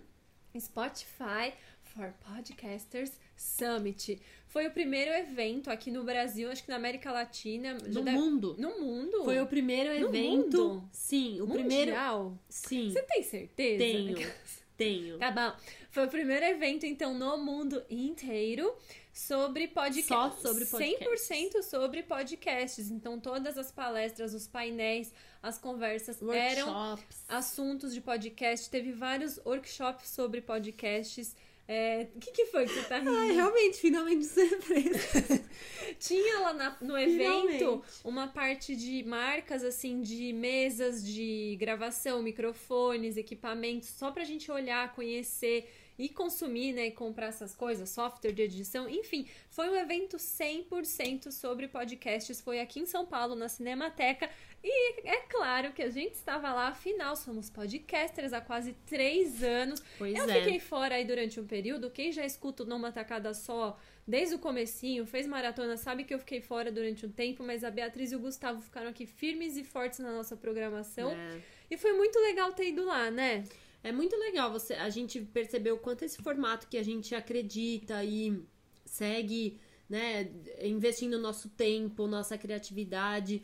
Spotify for Podcasters Summit. Foi o primeiro evento aqui no Brasil, acho que na América Latina. No deve... mundo. No mundo? Foi o primeiro evento. Mundo? Sim, o Mundial? primeiro. Sim. Você tem certeza? Tenho. Tenho. Tá bom. Foi o primeiro evento, então, no mundo inteiro sobre podcast. Só sobre podcasts. 100% sobre podcasts. Então, todas as palestras, os painéis, as conversas Workshops. eram assuntos de podcast. Teve vários workshops sobre podcasts. O é, que, que foi que você tá rindo? Ai, realmente, finalmente surpresa. Tinha lá na, no evento uma parte de marcas, assim, de mesas de gravação, microfones, equipamentos, só pra gente olhar, conhecer e consumir, né, e comprar essas coisas, software de edição, enfim, foi um evento 100% sobre podcasts, foi aqui em São Paulo, na Cinemateca, e é claro que a gente estava lá, afinal, somos podcasters há quase três anos. Pois Eu é. fiquei fora aí durante um período, quem já escuta numa tacada só desde o comecinho, fez maratona, sabe que eu fiquei fora durante um tempo, mas a Beatriz e o Gustavo ficaram aqui firmes e fortes na nossa programação. É. E foi muito legal ter ido lá, né? É muito legal você a gente percebeu o quanto esse formato que a gente acredita e segue, né, investindo nosso tempo, nossa criatividade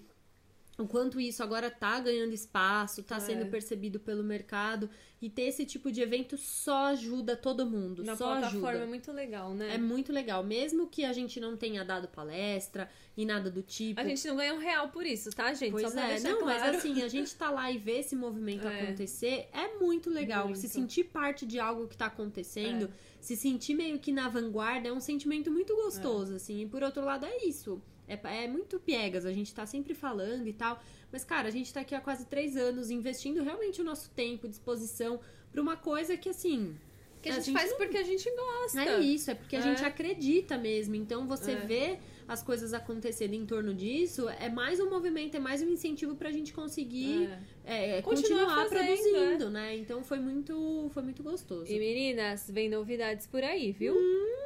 o quanto isso agora tá ganhando espaço, tá É. sendo percebido pelo mercado. E ter esse tipo de evento só ajuda todo mundo. Na só plataforma é ajuda. muito legal, né? É muito legal. Mesmo que a gente não tenha dado palestra e nada do tipo. A gente não ganha um real por isso, tá, gente? Pois Só é, não, claro. mas assim, a gente tá lá e ver esse movimento É. acontecer é muito legal. Muito. Se sentir parte de algo que tá acontecendo, se sentir meio que na vanguarda é um sentimento muito gostoso, assim. E por outro lado, é isso. É, é muito piegas, a gente tá sempre falando e tal. Mas, cara, a gente tá aqui há quase três anos investindo realmente o nosso tempo, disposição pra uma coisa que, assim. Que a gente, faz porque a gente gosta. É isso, é porque a É. gente acredita mesmo. Então você É. vê as coisas acontecendo em torno disso, é mais um movimento, é mais um incentivo pra gente conseguir É. é, Continuar continuar fazendo, produzindo, né? Então foi muito, foi muito gostoso. E meninas, vem novidades por aí, viu? Hum,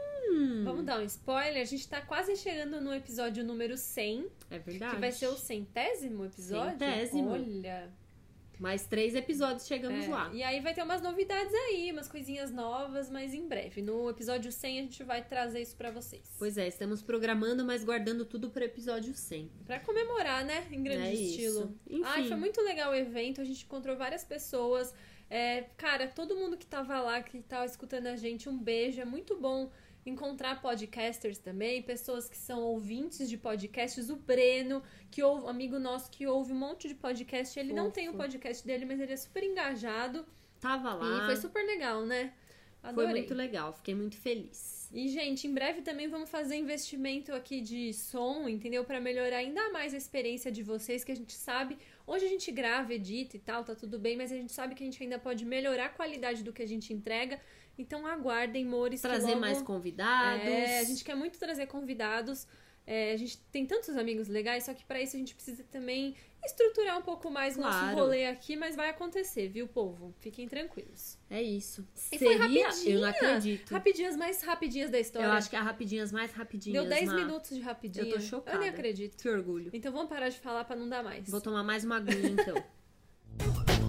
Vamos dar um spoiler. A gente tá quase chegando no episódio número 100, é verdade. que vai ser o centésimo episódio. Centésimo. Olha. Mais três episódios chegamos É, lá. E aí vai ter umas novidades aí, umas coisinhas novas, mas em breve. No episódio 100 a gente vai trazer isso pra vocês. Pois é, estamos programando, mas guardando tudo pro episódio 100. Pra comemorar, né? Em grande É isso. estilo. Enfim. Ai, foi muito legal o evento. A gente encontrou várias pessoas. É, cara, todo mundo que tava lá, que tava escutando a gente, um beijo. É muito bom encontrar podcasters também, pessoas que são ouvintes de podcasts. O Breno, que ouve, amigo nosso que ouve um monte de podcast. Ele não Fofo. tem o podcast dele, mas ele é super engajado. Tava lá. E foi super legal, né? Foi Adorei. muito legal, fiquei muito feliz. E, gente, em breve também vamos fazer investimento aqui de som, entendeu? Pra melhorar ainda mais a experiência de vocês, que a gente sabe. Hoje a gente grava, edita e tal, tá tudo bem, mas a gente sabe que a gente ainda pode melhorar a qualidade do que a gente entrega. Então aguardem, Mores. Trazer logo- mais convidados. É, a gente quer muito trazer convidados. É, a gente tem tantos amigos legais, só que pra isso a gente precisa também estruturar um pouco mais o nosso Claro. rolê aqui, mas vai acontecer, viu, povo? Fiquem tranquilos. É isso. E foi Seria? rapidinha. Eu não acredito. Rapidinhas mais rapidinhas da história. Eu acho que é a rapidinhas mais rapidinhas. Deu 10 Má. minutos de rapidinho. Eu tô chocada. Eu nem acredito. Que orgulho. Então vamos parar de falar pra não dar mais. Vou tomar mais uma aguinha, então.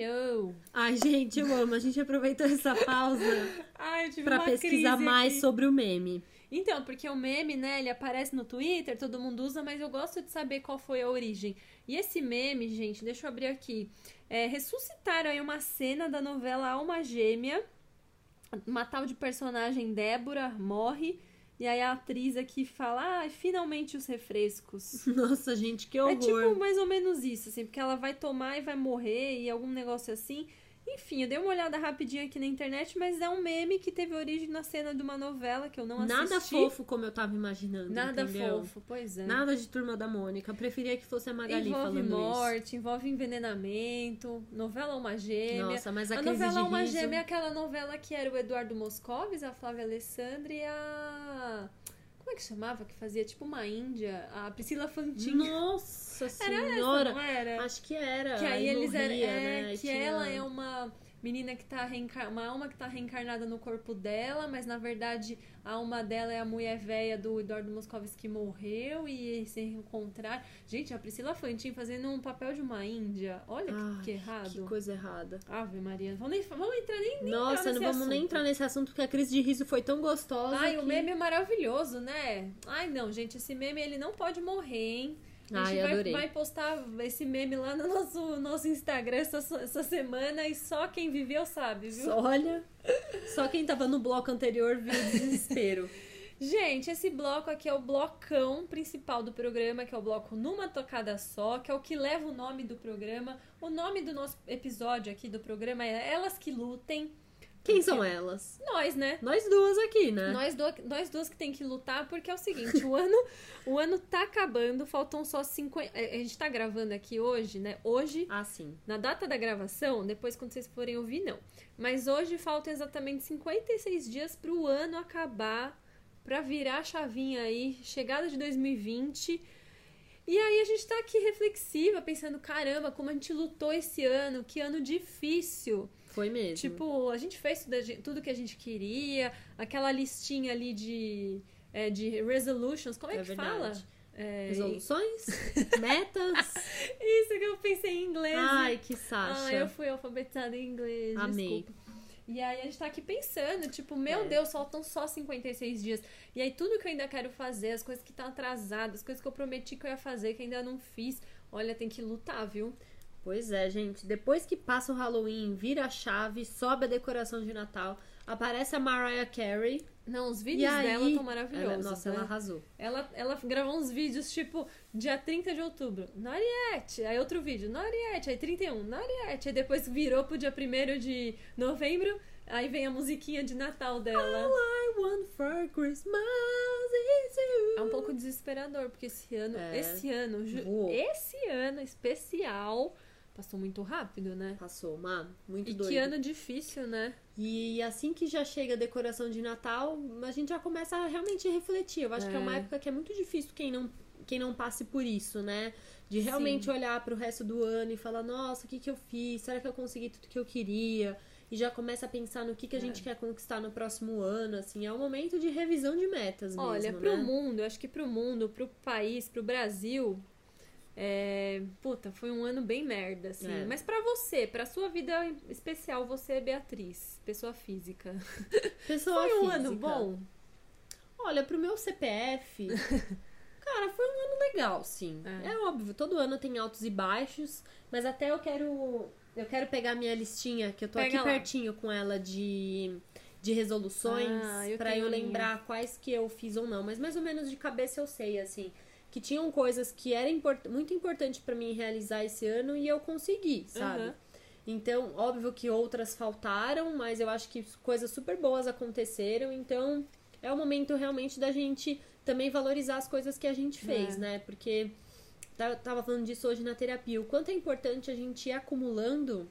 Hello! Ai, gente, eu amo. A gente aproveitou essa pausa Ai, pra pesquisar mais aqui. sobre o meme. Então, porque o meme, né, ele aparece no Twitter, todo mundo usa, mas eu gosto de saber qual foi a origem. E esse meme, gente, deixa eu abrir aqui. É, ressuscitaram aí uma cena da novela Alma Gêmea. Uma tal de personagem Débora morre. E aí a atriz aqui fala, ah, finalmente os refrescos. Nossa, gente, que É horror. tipo mais ou menos isso, assim, porque ela vai tomar e vai morrer e algum negócio assim. Enfim, eu dei uma olhada rapidinho aqui na internet, mas é um meme que teve origem na cena de uma novela que eu não assisti. Nada fofo como eu tava imaginando. Nada entendeu? fofo, pois é. Nada de turma da Mônica. Preferia que fosse a Magali envolve falando morte, envolve envenenamento, novela Uma. Gêmea. Nossa, mas a, a novela Uma riso... Gêmea é aquela novela que era o Eduardo Moscovis, a Flávia Alessandra e a... Como é que chamava? Que fazia tipo uma índia? A Priscila Fantin. Nossa Era essa, senhora. não era? Acho que era. Que aí Ele eles eram. É, né? Que tinha- ela é uma menina que tá reencar... uma alma que tá reencarnada no corpo dela, mas na verdade a alma dela é a mulher velha do Eduardo Moscovis que morreu e se reencontrar. Gente, a Priscila Fantin fazendo um papel de uma índia. Olha que, Ai, que errado. Que coisa errada. Ave Maria. Vamos, nem, vamos entrar nem, nem Nossa, entrar não vamos nem assunto. entrar nesse assunto porque a crise de riso foi tão gostosa. Ai, que... o meme é maravilhoso, né? Ai, não, gente, esse meme ele não pode morrer, hein? A gente Ai, vai, adorei. vai postar esse meme lá no nosso, nosso Instagram essa, essa semana e só quem viveu sabe, viu? Olha, só quem tava no bloco anterior viu o desespero. Gente, esse bloco aqui é o blocão principal do programa, que é o bloco Numa Tocada Só, que é o que leva o nome do programa. O nome do nosso episódio aqui do programa é Elas que Lutem. Quem são elas? Nós, né? Nós duas aqui, né? Nós, do, nós duas que tem que lutar, porque é o seguinte, o ano, o ano tá acabando, faltam só 50. A gente tá gravando aqui hoje, né? Hoje, Ah, sim. na data da gravação, depois quando vocês forem ouvir, não. Mas hoje faltam exatamente 56 dias pro ano acabar, pra virar a chavinha aí, chegada de 2020. E aí a gente tá aqui reflexiva, pensando, caramba, como a gente lutou esse ano, que ano difícil. Foi mesmo. Tipo, a gente fez tudo, que a gente queria, aquela listinha ali de, é, de resolutions, como é, É que verdade. fala? É, Resoluções? Metas? Isso que eu pensei em inglês. Ai, que Sasha. Ah, eu fui alfabetizada em inglês. Amei. Desculpa. E aí a gente tá aqui pensando, tipo, meu É. Deus, faltam só 56 dias. E aí tudo que eu ainda quero fazer, as coisas que estão atrasadas, as coisas que eu prometi que eu ia fazer, que ainda não fiz. Olha, tem que lutar, viu? Pois é, gente. Depois que passa o Halloween, vira a chave, sobe a decoração de Natal, aparece a Mariah Carey. Não, os vídeos aí, dela estão ela, maravilhosos. nossa, né? ela arrasou. Ela, ela gravou uns vídeos tipo dia 30 de outubro, Noriette. Aí outro vídeo, Noriette. Aí 31, Noriette. Aí depois virou pro dia 1 de novembro. Aí vem a musiquinha de Natal dela. All I want for Christmas is you. É um pouco desesperador, porque esse ano, É. esse ano, Voou. esse ano especial passou muito rápido, né? Passou, mano. Muito E doido. que ano difícil, né? E assim que já chega a decoração de Natal, a gente já começa a realmente refletir. Eu acho que é uma É. época que é muito difícil quem não, quem não passe por isso, né? De realmente Sim. olhar pro resto do ano e falar, nossa, o que, que eu fiz? Será que eu consegui tudo que eu queria? E já começa a pensar no que, que a É. gente quer conquistar no próximo ano, assim. É um momento de revisão de metas mesmo, Olha, né? pro mundo, eu acho que pro mundo, pro país, pro Brasil, é... puta, foi um ano bem merda, assim. É. Mas pra você, pra sua vida especial, você é Beatriz, pessoa física. Pessoa foi um física. ano bom? Olha, pro meu CPF, cara, foi um ano legal, sim. É. É. óbvio, todo ano tem altos e baixos, mas até eu quero. Eu quero pegar minha listinha, que eu tô Pega aqui lá. pertinho com ela de, de resoluções, Ah, tenho eu a minha. lembrar quais que eu fiz ou não. Mas mais ou menos de cabeça eu sei, assim. Que tinham coisas que era import muito importante pra mim realizar esse ano e eu consegui, sabe? Aham. Então, óbvio que outras faltaram, mas eu acho que coisas super boas aconteceram. Então, é o momento realmente da gente também valorizar as coisas que a gente fez, É. né? Porque eu tava falando disso hoje na terapia. O quanto é importante a gente ir acumulando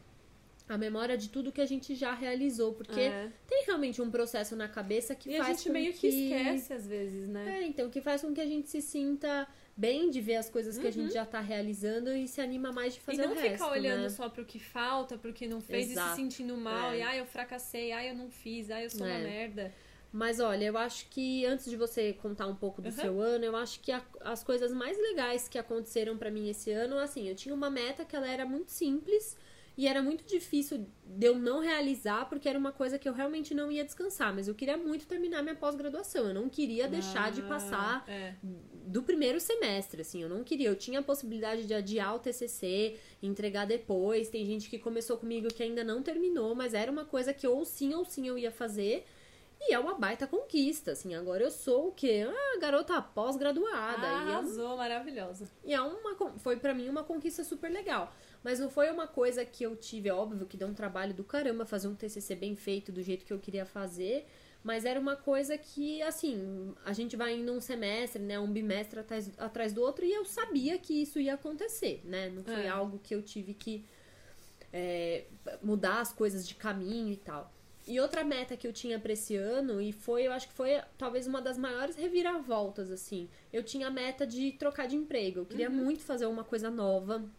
a memória de tudo que a gente já realizou. Porque É. tem realmente um processo na cabeça que E a faz gente com meio que esquece às vezes, né? É, então, que faz com que a gente se sinta bem de ver as coisas que a gente já tá realizando e se anima mais de fazer Uhum. e não o ficar resto, olhando né? só pro que falta, pro que não fez e Exato. se sentindo mal. É. E ai, eu fracassei, ai, eu não fiz, ai, eu sou uma É. merda. Mas olha, eu acho que antes de você contar um pouco do Uhum. seu ano, eu acho que a- as coisas mais legais que aconteceram pra mim esse ano, assim, eu tinha uma meta que ela era muito simples e era muito difícil de eu não realizar porque era uma coisa que eu realmente não ia descansar, mas eu queria muito terminar minha pós-graduação. Eu não queria deixar de Ah, passar É. do primeiro semestre, assim, eu não queria. Eu tinha a possibilidade de adiar o TCC, entregar depois. Tem gente que começou comigo que ainda não terminou, mas era uma coisa que ou sim ou sim eu ia fazer. E é uma baita conquista, assim. Agora eu sou o quê? Ah, garota pós-graduada. e é um- Arrasou, maravilhosa. e é uma, foi pra mim uma conquista super legal. Mas não foi uma coisa que eu tive, é óbvio que deu um trabalho do caramba fazer um TCC bem feito do jeito que eu queria fazer. Mas era uma coisa que, assim, a gente vai indo um semestre, né, um bimestre atrás, atrás do outro e eu sabia que isso ia acontecer, né? Não foi É. algo que eu tive que é, mudar as coisas de caminho e tal. E outra meta que eu tinha pra esse ano, e foi, eu acho que foi talvez uma das maiores reviravoltas, assim. Eu tinha a meta de trocar de emprego. Eu queria muito fazer uma coisa nova,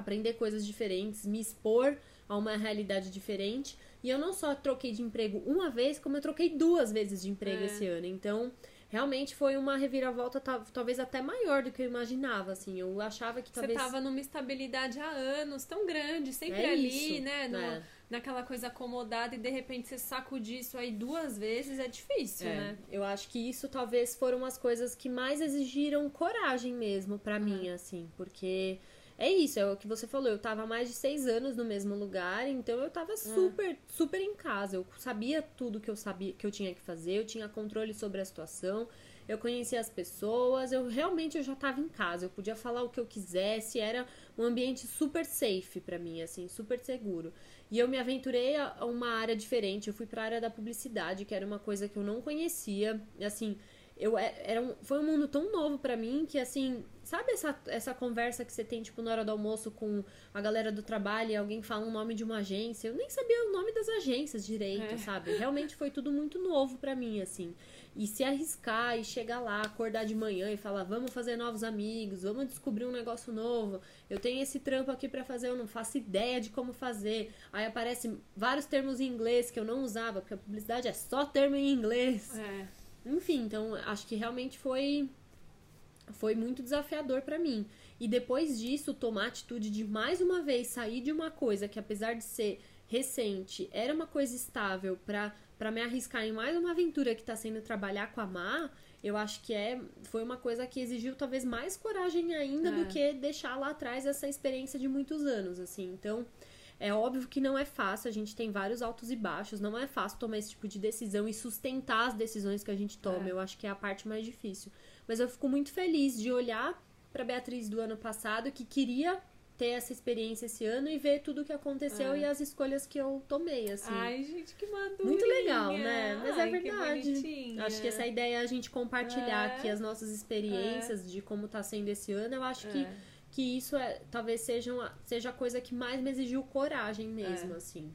aprender coisas diferentes, me expor a uma realidade diferente. E eu não só troquei de emprego uma vez, como eu troquei duas vezes de emprego É. esse ano. Então, realmente foi uma reviravolta ta- talvez até maior do que eu imaginava, assim. Eu achava que Você talvez tava numa estabilidade há anos, tão grande, sempre É ali, isso, né? no- né? Naquela coisa acomodada e de repente você sacudir isso aí duas vezes é difícil, É, né? Eu acho que isso talvez foram as coisas que mais exigiram coragem mesmo pra mim, assim, porque é isso, é o que você falou. Eu tava há mais de seis anos no mesmo lugar, então eu tava super, super em casa. Eu sabia tudo que eu sabia que eu tinha que fazer, eu tinha controle sobre a situação. Eu conhecia as pessoas, eu realmente eu já tava em casa, eu podia falar o que eu quisesse, era um ambiente super safe pra mim, assim, super seguro. E eu me aventurei a a uma área diferente, eu fui pra área da publicidade, que era uma coisa que eu não conhecia, assim, eu é- era um, foi um mundo tão novo pra mim que assim, sabe essa, essa conversa que você tem tipo na hora do almoço com a galera do trabalho e alguém fala o nome de uma agência? Eu nem sabia o nome das agências direito, É. sabe? Realmente foi tudo muito novo pra mim assim. E se arriscar e chegar lá, acordar de manhã e falar, vamos fazer novos amigos, vamos descobrir um negócio novo. Eu tenho esse trampo aqui pra fazer, eu não faço ideia de como fazer. Aí aparecem vários termos em inglês que eu não usava, porque a publicidade é só termo em inglês. É. Enfim, então acho que realmente foi foi muito desafiador para mim. E depois disso, tomar a atitude de mais uma vez sair de uma coisa que, apesar de ser recente, era uma coisa estável para para me arriscar em mais uma aventura que está sendo trabalhar com a Mar, eu acho que é foi uma coisa que exigiu talvez mais coragem ainda é. do que deixar lá atrás essa experiência de muitos anos, assim. Então, é óbvio que não é fácil, a gente tem vários altos e baixos, não é fácil tomar esse tipo de decisão e sustentar as decisões que a gente toma. É. Eu acho que é a parte mais difícil. Mas eu fico muito feliz de olhar para Beatriz do ano passado que queria ter essa experiência esse ano e ver tudo o que aconteceu é. e as escolhas que eu tomei, assim. Ai, gente, que madura. Muito legal, né? Mas é Ai, é verdade. acho que essa ideia é a gente compartilhar é. aqui as nossas experiências é. de como tá sendo esse ano. Eu acho que é. que isso é talvez seja, uma, seja a coisa que mais me exigiu coragem mesmo, assim.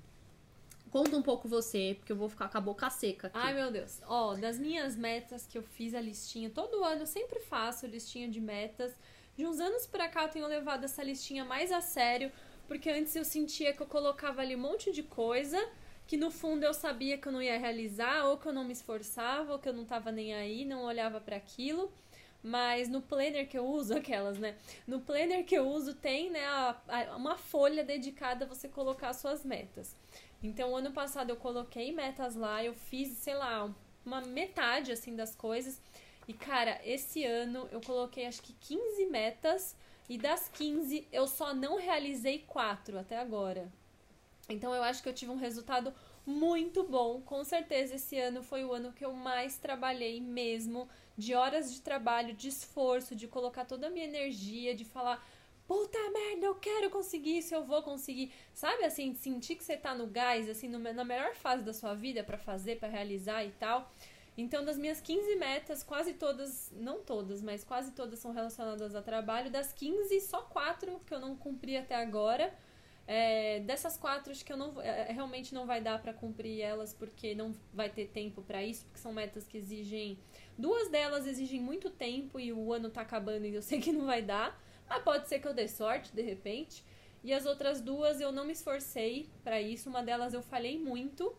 Conta um pouco você, porque eu vou ficar com a boca seca aqui. Ai, meu Deus. Ó, das minhas metas que eu fiz a listinha, todo ano eu sempre faço listinha de metas. De uns anos pra cá eu tenho levado essa listinha mais a sério, porque antes eu sentia que eu colocava ali um monte de coisa que no fundo eu sabia que eu não ia realizar, ou que eu não me esforçava, ou que eu não tava nem aí, não olhava para aquilo. Mas no planner que eu uso, aquelas, né? No planner que eu uso tem, né, a, a, uma folha dedicada a você colocar suas metas. Então, ano passado eu coloquei metas lá, eu fiz, sei lá, uma metade assim das coisas. E cara, esse ano eu coloquei acho que 15 metas e das 15 eu só não realizei 4 até agora. Então eu acho que eu tive um resultado muito bom. Com certeza esse ano foi o ano que eu mais trabalhei mesmo, de horas de trabalho, de esforço, de colocar toda a minha energia, de falar, puta merda, eu quero conseguir isso, eu vou conseguir. Sabe assim, sentir que você tá no gás, assim, na melhor fase da sua vida para fazer, para realizar e tal. Então, das minhas 15 metas, quase todas, não todas, mas quase todas são relacionadas a trabalho. Das 15, só quatro que eu não cumpri até agora. É, dessas quatro, acho que eu não é, realmente não vai dar para cumprir elas porque não vai ter tempo para isso, porque são metas que exigem. Duas delas exigem muito tempo e o ano tá acabando e eu sei que não vai dar. Mas pode ser que eu dê sorte de repente. E as outras duas eu não me esforcei para isso. Uma delas eu falhei muito.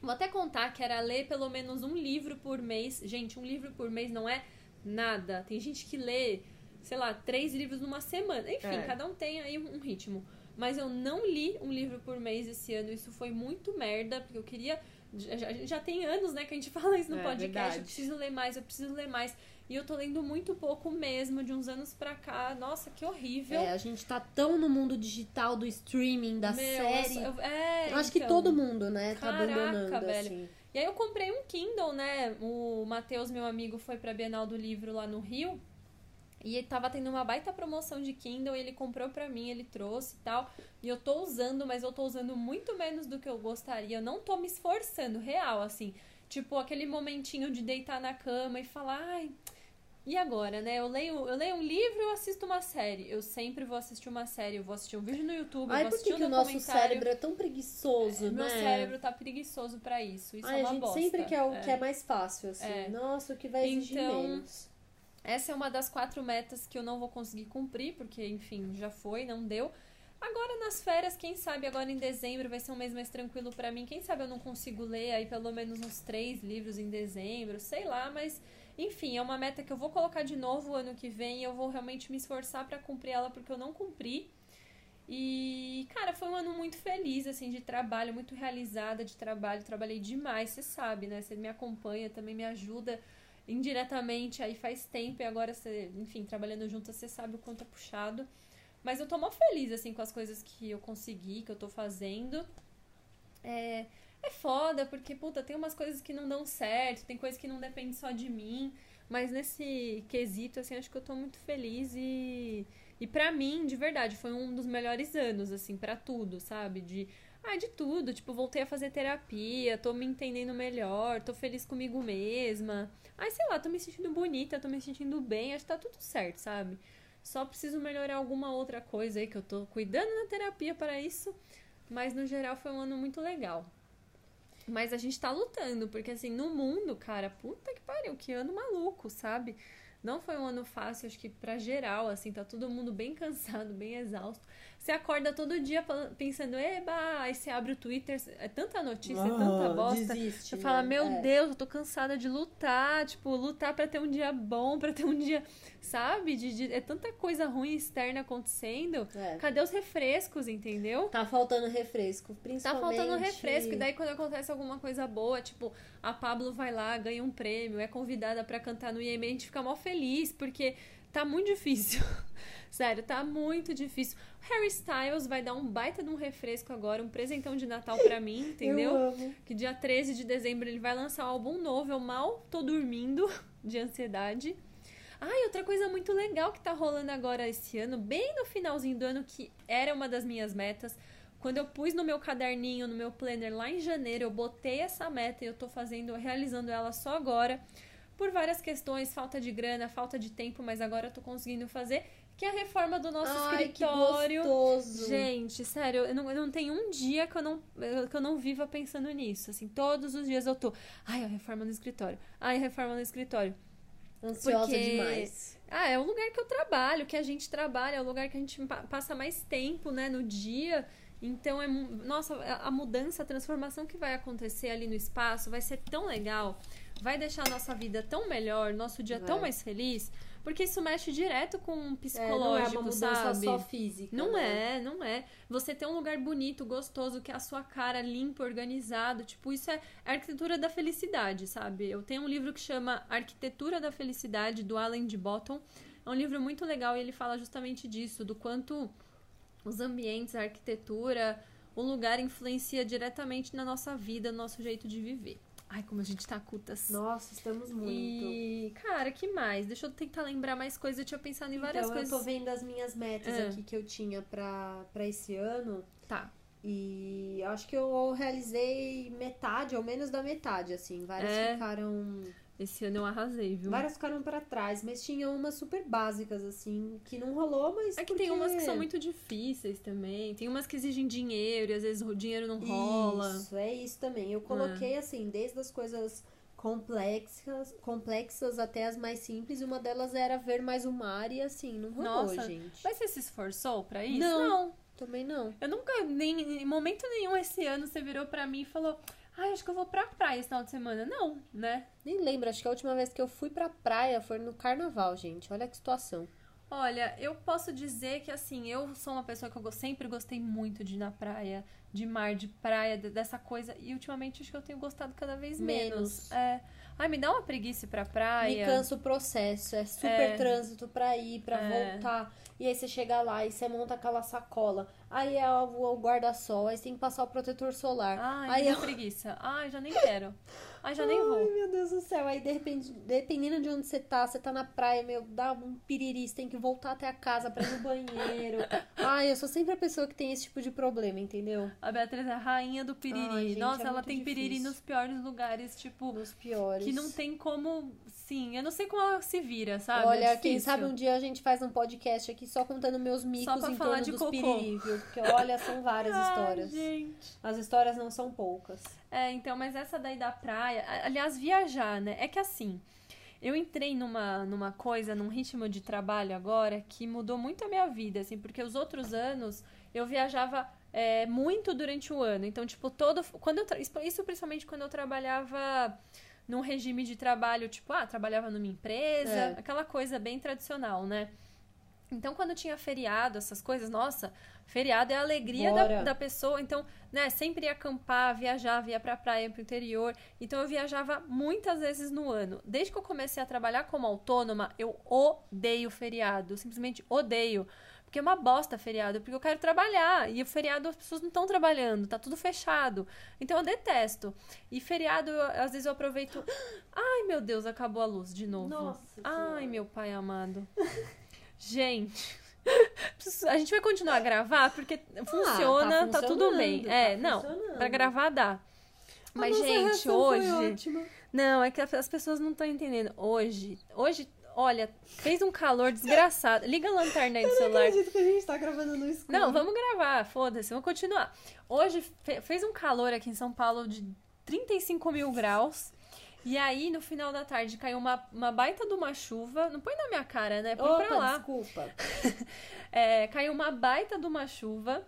Vou até contar que era ler pelo menos um livro por mês. Gente, um livro por mês não é nada. Tem gente que lê, sei lá, três livros numa semana. Enfim, é. cada um tem aí um ritmo. Mas eu não li um livro por mês esse ano. Isso foi muito merda, porque eu queria. Já, já tem anos, né, que a gente fala isso no é, podcast. Verdade. Eu preciso ler mais, eu preciso ler mais. E eu tô lendo muito pouco mesmo, de uns anos pra cá. Nossa, que horrível. É, a gente tá tão no mundo digital do streaming, da Meu, série. Eu, é, eu acho então, que todo mundo, né, tá caraca, abandonando, velho. assim. E aí eu comprei um Kindle, né? O Matheus, meu amigo, foi pra Bienal do Livro lá no Rio. E ele tava tendo uma baita promoção de Kindle, e ele comprou pra mim, ele trouxe e tal. E eu tô usando, mas eu tô usando muito menos do que eu gostaria. Eu não tô me esforçando, real, assim. Tipo, aquele momentinho de deitar na cama e falar, ai, e agora, né? Eu leio, eu leio um livro eu assisto uma série. Eu sempre vou assistir uma série. Eu vou assistir um vídeo no YouTube, Ai, eu vou assistir que um que o nosso cérebro é tão preguiçoso, é, né? Meu cérebro tá preguiçoso para isso. Isso Ai, é uma a gente bosta. sempre quer o é. que é mais fácil, assim. É. Nossa, o que vai exigir então, menos. Essa é uma das quatro metas que eu não vou conseguir cumprir, porque, enfim, já foi, não deu. Agora nas férias, quem sabe agora em dezembro vai ser um mês mais tranquilo para mim. Quem sabe eu não consigo ler aí pelo menos uns três livros em dezembro, sei lá, mas enfim, é uma meta que eu vou colocar de novo ano que vem e eu vou realmente me esforçar para cumprir ela porque eu não cumpri. E, cara, foi um ano muito feliz, assim, de trabalho, muito realizada de trabalho. Trabalhei demais, você sabe, né? Você me acompanha, também me ajuda indiretamente aí faz tempo e agora você, enfim, trabalhando junto, você sabe o quanto é puxado. Mas eu tô mó feliz, assim, com as coisas que eu consegui, que eu tô fazendo. É, é foda, porque, puta, tem umas coisas que não dão certo, tem coisas que não dependem só de mim. Mas nesse quesito, assim, acho que eu tô muito feliz e. E pra mim, de verdade, foi um dos melhores anos, assim, para tudo, sabe? De. Ah, de tudo. Tipo, voltei a fazer terapia, tô me entendendo melhor, tô feliz comigo mesma. Ai, sei lá, tô me sentindo bonita, tô me sentindo bem, acho que tá tudo certo, sabe? Só preciso melhorar alguma outra coisa aí que eu tô cuidando na terapia para isso. Mas no geral foi um ano muito legal. Mas a gente tá lutando, porque assim, no mundo, cara, puta que pariu, que ano maluco, sabe? Não foi um ano fácil, acho que pra geral, assim, tá todo mundo bem cansado, bem exausto. Você acorda todo dia pensando, eba, aí você abre o Twitter, é tanta notícia, é Ah, tanta bosta. desiste, Você né? fala, meu É. Deus, eu tô cansada de lutar, tipo, lutar pra ter um dia bom, pra ter um dia, sabe? De, de- é tanta coisa ruim externa acontecendo. É. Cadê os refrescos, entendeu? Tá faltando refresco, Tá principalmente. faltando refresco, e daí quando acontece alguma coisa boa, tipo, a Pablo vai lá, ganha um prêmio, é convidada pra cantar no IEM, a gente fica mó feliz, porque tá muito difícil. Sério, tá muito difícil. Harry Styles vai dar um baita de um refresco agora, um presentão de Natal pra mim, entendeu? Eu amo. Que dia 13 de dezembro ele vai lançar um álbum novo. Eu mal tô dormindo de ansiedade. Ah, e outra coisa muito legal que tá rolando agora esse ano, bem no finalzinho do ano, que era uma das minhas metas. Quando eu pus no meu caderninho, no meu planner lá em janeiro, eu botei essa meta e eu tô fazendo, realizando ela só agora. Por várias questões, falta de grana, falta de tempo, mas agora eu tô conseguindo fazer, que é a reforma do nosso Ai, que escritório. gostoso. Gente, sério, eu não, eu não tenho um dia que eu não, que eu não viva pensando nisso. Assim, todos os dias eu tô. Ai, a reforma no escritório. Ai, a reforma no escritório. Ansiosa Porque- demais. Ah, é o lugar que eu trabalho, que a gente trabalha, é o lugar que a gente pa- passa mais tempo, né, no dia. Então é. Nossa, a mudança, a transformação que vai acontecer ali no espaço vai ser tão legal. Vai deixar a nossa vida tão melhor, nosso dia tão Vai. mais feliz. Porque isso mexe direto com o É, não é psicológico, uma sabe? só física. Não né? é, não é. Você ter um lugar bonito, gostoso, que é a sua cara limpa, organizado, tipo, isso é arquitetura da felicidade, sabe? Eu tenho um livro que chama Arquitetura da Felicidade, do Alan de Botton. É um livro muito legal e ele fala justamente disso, do quanto os ambientes, a arquitetura, o lugar influencia diretamente na nossa vida, no nosso jeito de viver. Ai, como a gente tá cultas. Nossa, estamos muito. E, cara, que mais? Deixa eu tentar lembrar mais coisas. Eu tinha pensado em várias então, coisas. eu tô vendo as minhas metas É. aqui que eu tinha pra, pra esse ano. Tá. E acho que eu realizei metade, ou menos da metade, assim. Várias É. ficaram. Esse ano eu arrasei, viu? Várias ficaram pra trás, mas tinha umas super básicas, assim, que não rolou, mas. É que porque... tem umas que são muito difíceis também. Tem umas que exigem dinheiro e às vezes o dinheiro não rola. Isso, é isso também. Eu coloquei, assim, desde as coisas complexas, complexas até as mais simples, e uma delas era ver mais o mar, e assim, não rolou, Nossa, gente. Mas você se esforçou pra isso? Não. Também não. Eu nunca, nem, em momento nenhum esse ano você virou pra mim e falou: Ai, acho que eu vou pra praia esse final de semana. Não, né? Nem lembro, acho que a última vez que eu fui pra praia foi no carnaval, gente. Olha que situação. Olha, eu posso dizer que assim, eu sou uma pessoa que eu sempre gostei muito de ir na praia, de mar, de praia, de- dessa coisa. E ultimamente acho que eu tenho gostado cada vez menos. Menos. É. Ai, me dá uma preguiça ir pra praia. Me cansa o processo, é super É. trânsito pra ir, pra É. voltar. E aí você chega lá e você monta aquela sacola. Aí é o, o guarda-sol, aí você tem que passar o protetor solar. Ai, aí é preguiça. Ai, já nem quero. Ai, já nem vou. Ai, meu Deus do céu. Aí, de repente, dependendo de onde você tá, você tá na praia, meu, dá um piriri, você tem que voltar até a casa pra ir no banheiro. Ai, eu sou sempre a pessoa que tem esse tipo de problema, entendeu? A Beatriz é a rainha do piriri. Ai, gente, Nossa, é ela tem piriri difícil. nos piores lugares, tipo, Nos piores. que não tem como. Sim, eu não sei como ela se vira, sabe? Olha, é quem sabe um dia a gente faz um podcast aqui só contando meus micos pra em falar torno de dos cocô. piriri, viu? Porque, olha, são várias Ai, histórias. gente. As histórias não são poucas. É, então, mas essa daí da praia, aliás, viajar, né? É que assim, eu entrei numa, numa coisa, num ritmo de trabalho agora que mudou muito a minha vida, assim, porque os outros anos eu viajava é, muito durante o ano. Então, tipo, todo. Quando eu isso principalmente quando eu trabalhava num regime de trabalho, tipo, ah, trabalhava numa empresa, É. aquela coisa bem tradicional, né? Então, quando tinha feriado, essas coisas, nossa, feriado é a alegria da, da pessoa. Então, né, sempre ia acampar, viajava, ia pra praia, pro interior. Então, eu viajava muitas vezes no ano. Desde que eu comecei a trabalhar como autônoma, eu odeio feriado. Simplesmente odeio. Porque é uma bosta feriado, porque eu quero trabalhar. E o feriado as pessoas não estão trabalhando, tá tudo fechado. Então eu detesto. E feriado, eu- às vezes eu aproveito. Ai, meu Deus, acabou a luz de novo. Nossa Ai, Senhora. meu pai amado. Gente. A gente vai continuar a gravar porque funciona, tá, tudo bem. funcionando, É, tá não, pra gravar dá. Mas, gente, hoje. Não, é que as pessoas não estão entendendo. Hoje, hoje, olha, fez um calor desgraçado. Liga a lanterna aí do Eu não celular. acredito que a gente tá gravando no escuro. Não, vamos gravar, foda-se, vamos continuar. Hoje fe- fez um calor aqui em São Paulo de 35 mil graus. E aí, no final da tarde, caiu uma, uma baita de uma chuva. Não põe na minha cara, né? Põe Opa, pra lá. desculpa. É, caiu uma baita de uma chuva.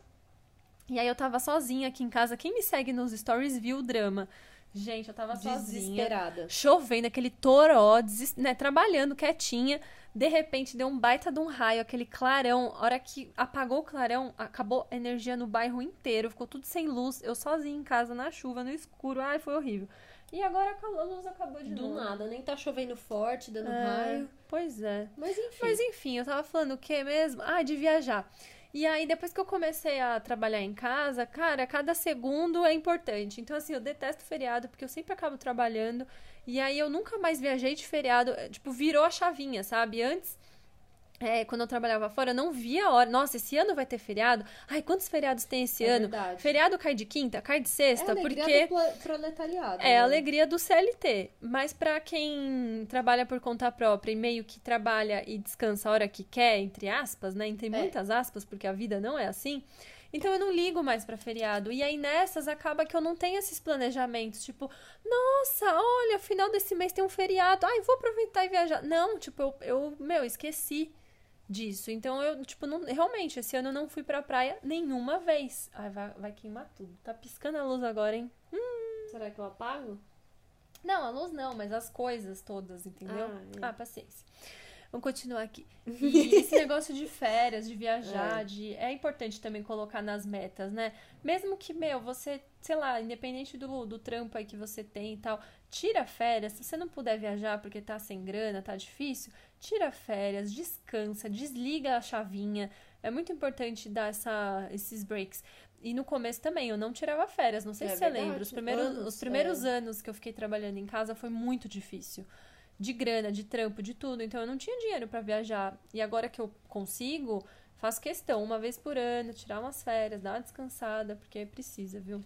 E aí eu tava sozinha aqui em casa. Quem me segue nos stories viu o drama. Gente, eu tava sozinha. Desesperada. Chovendo, aquele toró, deses- né, trabalhando quietinha. De repente deu um baita de um raio, aquele clarão. A hora que apagou o clarão, acabou a energia no bairro inteiro. Ficou tudo sem luz. Eu sozinha em casa, na chuva, no escuro. Ai, foi horrível. E agora a luz acabou de Do novo. nada, nem tá chovendo forte, dando É, raio. Pois é. Mas enfim. Mas enfim, eu tava falando o que mesmo? Ah, de viajar. E aí, depois que eu comecei a trabalhar em casa, cara, cada segundo é importante. Então, assim, eu detesto feriado, porque eu sempre acabo trabalhando. E aí, eu nunca mais viajei de feriado. É, Tipo, virou a chavinha, sabe? Antes, é, quando eu trabalhava fora, eu não via a hora. Nossa, esse ano vai ter feriado? Ai, quantos feriados tem esse É ano? verdade. Feriado cai de quinta, cai de É sexta, alegria porque. do proletariado. É né? a alegria do CLT. Mas pra quem trabalha por conta própria e meio que trabalha e descansa a hora que quer, entre aspas, né? Entre É. muitas aspas, porque a vida não é assim. Então eu não ligo mais pra feriado. E aí nessas acaba que eu não tenho esses planejamentos, tipo, nossa, olha, final desse mês tem um feriado. Ai, vou aproveitar e viajar. Não, tipo, eu, eu meu, esqueci disso. Então eu, tipo, não, realmente, esse ano eu não fui pra praia nenhuma vez. Ai, vai, vai queimar tudo. Tá piscando a luz agora, hein? Será que eu apago? Não, a luz não, mas as coisas todas, entendeu? Ah, Ah, é. paciência. Vamos continuar aqui. E esse negócio de férias, de viajar, É. de é importante também colocar nas metas, né? Mesmo que, meu, você, sei lá, independente do, do trampo aí que você tem e tal, tira férias. Se você não puder viajar porque tá sem grana, tá difícil, tira férias, descansa, desliga a chavinha. É muito importante dar essa, esses breaks. E no começo também, eu não tirava férias, não sei É se você verdade, lembra. Os primeiros, anos, os primeiros é. anos que eu fiquei trabalhando em casa foi muito difícil. De grana, de trampo, de tudo. Então eu não tinha dinheiro pra viajar. E agora que eu consigo, faço questão, uma vez por ano, tirar umas férias, dar uma descansada, porque precisa, viu?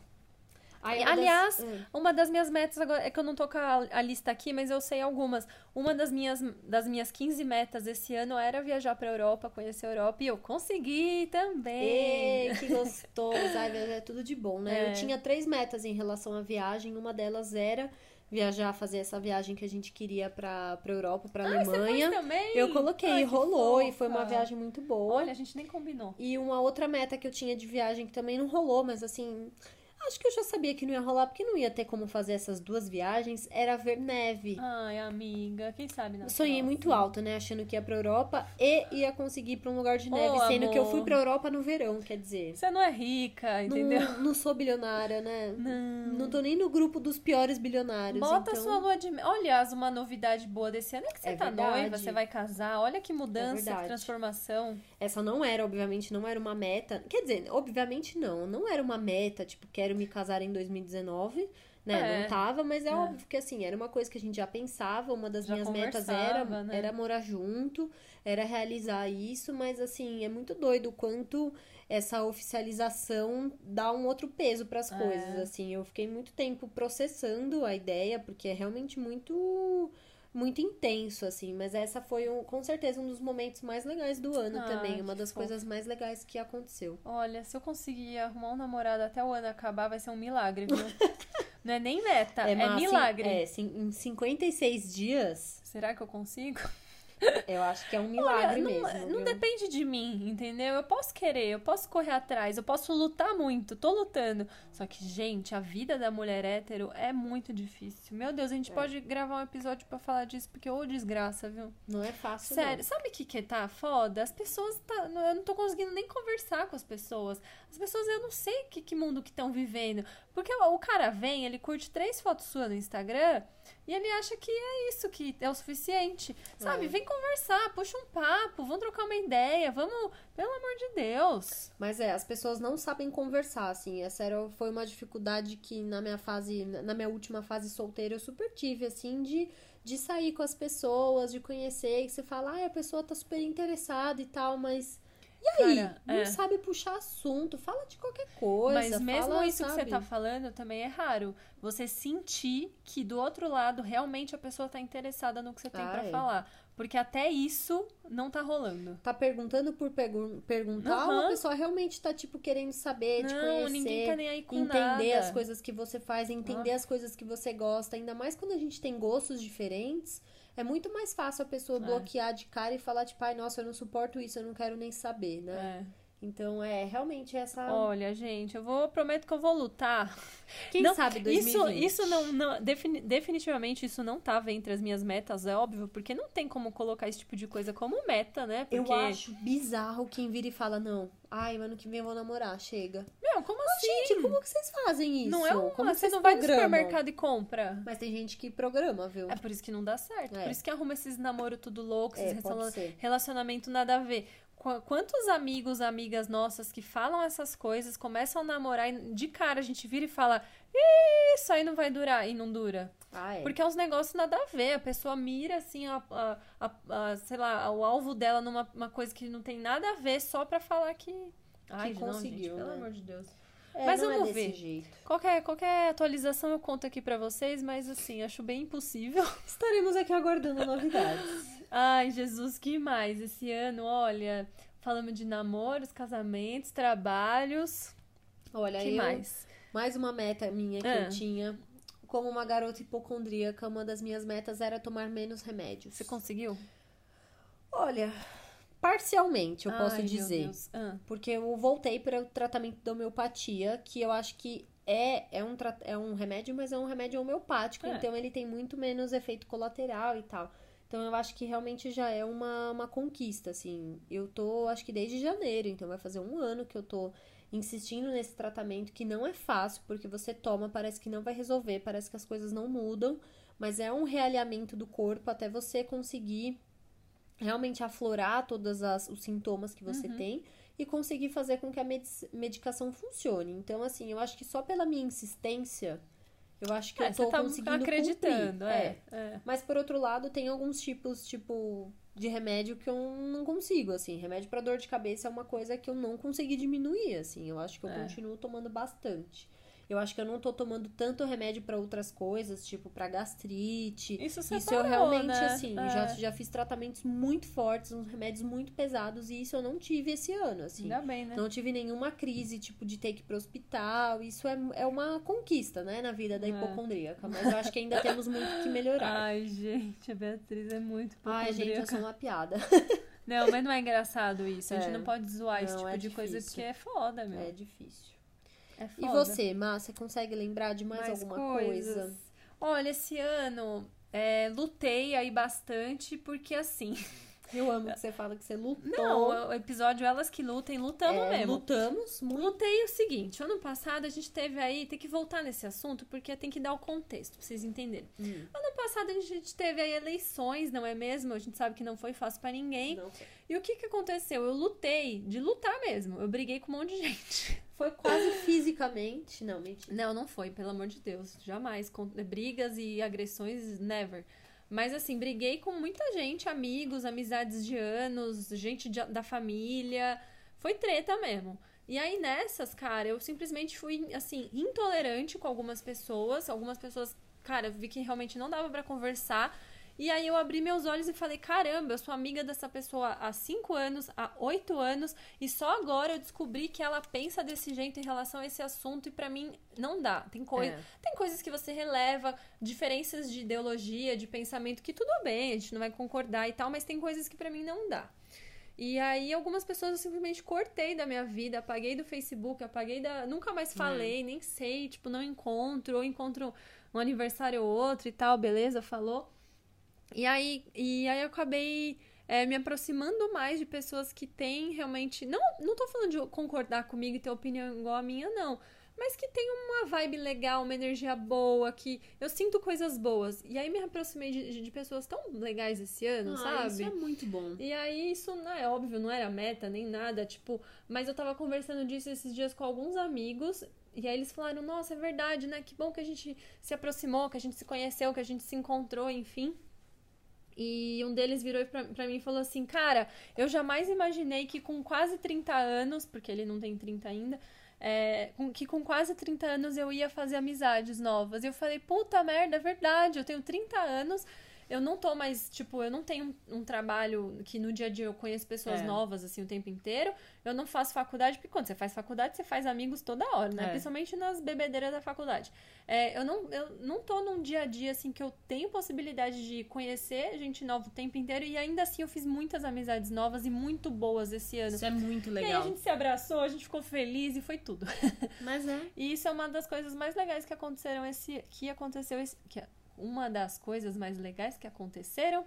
E, uma das- aliás, Hum. uma das minhas metas agora é que eu não tô com a, a lista aqui, mas eu sei algumas. Uma das minhas, das minhas 15 metas esse ano era viajar pra Europa, conhecer a Europa, e eu consegui também. Ei, que gostoso. Ai, é tudo de bom, né? É. Eu tinha três metas em relação à viagem. Uma delas era viajar, fazer essa viagem que a gente queria pra, pra Europa, pra Ai, você Alemanha. Eu coloquei, Ai, rolou e foi uma viagem muito boa. Olha, a gente nem combinou. E uma outra meta que eu tinha de viagem que também não rolou, mas assim, acho que eu já sabia que não ia rolar, porque não ia ter como fazer essas duas viagens, era ver neve. Ai, amiga, quem sabe Eu sonhei próxima. muito alto, né? Achando que ia pra Europa e ia conseguir ir pra um lugar de neve, sendo que eu amor. fui pra Europa no verão, quer dizer. Você não é rica, entendeu? Não, não sou bilionária, né? Não. Não tô nem no grupo dos piores bilionários. Bota então... sua lua de mel. Aliás, uma novidade boa desse ano é que você É tá verdade. noiva, você vai casar. Olha que mudança, que verdade. transformação. Essa não era, obviamente, não era uma meta. Quer dizer, obviamente não. Não era uma meta, tipo, quero me casar em 2019. Né? É. Não tava, mas é, É. óbvio que assim, era uma coisa que a gente já pensava. Uma das Já minhas metas era, né? era morar junto, era realizar isso, mas assim, é muito doido o quanto essa oficialização dá um outro peso para as É. coisas. Assim, eu fiquei muito tempo processando a ideia, porque é realmente muito muito intenso, assim, mas essa foi um, com certeza um dos momentos mais legais do ano Ah, também, uma das fofo. coisas mais legais que aconteceu. Olha, se eu conseguir arrumar um namorado até o ano acabar, vai ser um milagre, viu? não é nem meta, é, assim, milagre. é, em 56 dias, Será que eu consigo? Eu acho que é um milagre Olha, não, mesmo. não viu? depende de mim, entendeu? Eu posso querer, eu posso correr atrás, eu posso lutar muito, tô lutando. Só que, gente, a vida da mulher hétero é muito difícil. Meu Deus, a gente É. pode gravar um episódio pra falar disso, porque ô desgraça, viu? Não é fácil, Sério, sabe o que que tá foda? As pessoas tá, eu não tô conseguindo nem conversar com as pessoas. As pessoas eu não sei que, que mundo que estão vivendo. Porque o, cara vem, ele curte três fotos suas no Instagram e ele acha que é isso que é o suficiente. Sabe? É. Vem conversar, puxa um papo, vamos trocar uma ideia, vamos, pelo amor de Deus. Mas é, as pessoas não sabem conversar, assim. Essa era, foi uma dificuldade que na minha fase, na minha última fase solteira, eu super tive, assim, de, de sair com as pessoas, de conhecer, e você fala, ah, a pessoa tá super interessada e tal, mas. E aí? Cara, não é. sabe puxar assunto, fala de qualquer coisa. Mas mesmo fala, isso que você sabe? tá falando também é raro. Você sentir que do outro lado realmente a pessoa tá interessada no que você tem Ah, pra é. falar. Porque até isso não tá rolando. Tá perguntando por pergun perguntar ou a pessoa realmente tá, tipo, querendo saber, não, te conhecer. ninguém tá nem aí com entender nada. as coisas que você faz, entender as coisas que você gosta. Ainda mais quando a gente tem gostos diferentes. É muito mais fácil a pessoa É. bloquear de cara e falar, tipo, ai, nossa, eu não suporto isso, eu não quero nem saber, né? É. Então, é realmente essa. Olha, gente, eu vou prometo que eu vou lutar. Quem Não, sabe Isso, 2020? isso não, não defini- definitivamente isso não tava entre as minhas metas, é óbvio, porque não tem como colocar esse tipo de coisa como meta, né? Porque, Eu acho bizarro quem vira e fala, não, ai, ano que vem eu vou namorar, chega. Meu, como assim? Gente, como que vocês fazem isso? não é uma, como você não vai no supermercado e compra. Mas tem gente que programa, viu? É por isso que não dá certo. É. Por isso que arruma esses namoro tudo louco, É, esses pode relaciona- ser. relacionamento nada a ver. Qu- Quantos amigos, amigas nossas que falam essas coisas, começam a namorar e de cara a gente vira e fala: "Ih, isso aí não vai durar e não dura. Ah, é. Porque é uns negócios nada a ver. A pessoa mira assim, a, a- a- a- sei lá, o alvo dela numa uma coisa que não tem nada a ver só pra falar que. Ai, não, conseguiu, gente, pelo né? amor de Deus. É, Mas não vamos é ver. jeito. Qualquer, qualquer atualização eu conto aqui pra vocês, mas assim, acho bem impossível. Estaremos aqui aguardando novidades. Ai, Jesus, que mais? Esse ano, olha, falamos de namoros, casamentos, trabalhos. Olha, que eu, mais? mais uma meta minha que Ah. eu tinha. Como uma garota hipocondríaca, uma das minhas metas era tomar menos remédios. Você conseguiu? Olha, parcialmente, eu Ai, posso dizer. Ah, Porque eu voltei para o tratamento da homeopatia, que eu acho que é, é, um, é um remédio, mas é um remédio homeopático, É. então ele tem muito menos efeito colateral e tal. Então eu acho que realmente já é uma, uma conquista, assim. Eu tô, acho que desde janeiro, então vai fazer um ano que eu tô insistindo nesse tratamento, que não é fácil, porque você toma, parece que não vai resolver, parece que as coisas não mudam, mas é um realinhamento do corpo até você conseguir realmente aflorar todos os sintomas que você Uhum. tem e conseguir fazer com que a medic- medicação funcione. Então, assim, eu acho que só pela minha insistência, eu acho que é, eu tô tá conseguindo acreditando, cumprir. é. é. Mas por outro lado, tem alguns tipos, tipo, de remédio que eu não consigo, assim. Remédio pra dor de cabeça é uma coisa que eu não consegui diminuir, assim. Eu acho que eu É. continuo tomando bastante. Eu acho que eu não tô tomando tanto remédio pra outras coisas, tipo pra gastrite. Isso você Isso eu realmente, né? assim, É. já, já fiz tratamentos muito fortes, uns remédios muito pesados, e isso eu não tive esse ano, assim. Ainda bem, né? Não tive nenhuma crise, tipo, de ter que ir pro hospital. Isso é, é uma conquista, né, na vida da É. hipocondríaca. Mas eu acho que ainda temos muito que melhorar. Ai, gente, a Beatriz é muito Ai, gente, eu sou uma piada. Não, mas não é engraçado isso. A gente É. não pode zoar esse Não, tipo é de coisa difícil. porque é foda, meu. É difícil. É E você, Má, você consegue lembrar de mais, alguma coisas. coisa? Olha, esse ano é, lutei aí bastante, porque assim. Eu amo que você fala que você lutou. Não, o episódio Elas que Lutem, lutamos É, mesmo. Lutamos muito. Lutei o seguinte, ano passado a gente teve aí, tem que voltar nesse assunto, porque tem que dar o contexto, pra vocês entenderem. Hum. Ano passado a gente teve aí eleições, não é mesmo? A gente sabe que não foi fácil pra ninguém. E o que que aconteceu? Eu lutei, de lutar mesmo. Eu briguei com um monte de gente. Foi quase fisicamente. Não, mentira. Não, não foi, pelo amor de Deus. Jamais. Com- brigas e agressões, never. Mas assim, briguei com muita gente, amigos, amizades de anos, gente de- da família. Foi treta mesmo. E aí nessas, cara, eu simplesmente fui, assim, intolerante com algumas pessoas. Algumas pessoas, cara, eu vi que realmente não dava pra conversar. E aí eu abri meus olhos e falei, caramba, eu sou amiga dessa pessoa há cinco anos, há oito anos, e só agora eu descobri que ela pensa desse jeito em relação a esse assunto, e pra mim não dá. Tem, coi É. tem coisas que você releva, diferenças de ideologia, de pensamento, que tudo bem, a gente não vai concordar e tal, mas tem coisas que pra mim não dá. E aí, algumas pessoas eu simplesmente cortei da minha vida, apaguei do Facebook, apaguei da. Nunca mais falei, nem sei, tipo, não encontro, ou encontro um aniversário ou outro e tal, beleza, falou. E aí, e aí eu acabei é, me aproximando mais de pessoas que têm realmente. Não, não tô falando de concordar comigo e ter opinião igual a minha, não. Mas que tem uma vibe legal, uma energia boa, que eu sinto coisas boas. E aí me aproximei de, de- pessoas tão legais esse ano, Ah, sabe? Isso é muito bom. E aí, isso não é óbvio, não era meta nem nada, tipo, mas eu tava conversando disso esses dias com alguns amigos, e aí eles falaram, nossa, é verdade, né? Que bom que a gente se aproximou, que a gente se conheceu, que a gente se encontrou, enfim. E um deles virou pra, pra mim e falou assim: Cara, eu jamais imaginei que com quase 30 anos, porque ele não tem 30 ainda, é, que com quase 30 anos eu ia fazer amizades novas. E eu falei: Puta merda, é verdade, eu tenho 30 anos. Eu não tô mais, tipo, eu não tenho um, um trabalho que no dia a dia eu conheço pessoas É. novas, assim, o tempo inteiro. Eu não faço faculdade, porque quando você faz faculdade, você faz amigos toda hora, né? É. Principalmente nas bebedeiras da faculdade. É, eu, não, eu não tô num dia a dia, assim, que eu tenho possibilidade de conhecer gente nova o tempo inteiro. E ainda assim, eu fiz muitas amizades novas e muito boas esse ano. Isso é muito E aí a legal. gente se abraçou, a gente ficou feliz e foi tudo. Mas é. E isso é uma das coisas mais legais que aconteceram esse. Que aconteceu esse. Que uma das coisas mais legais que aconteceram.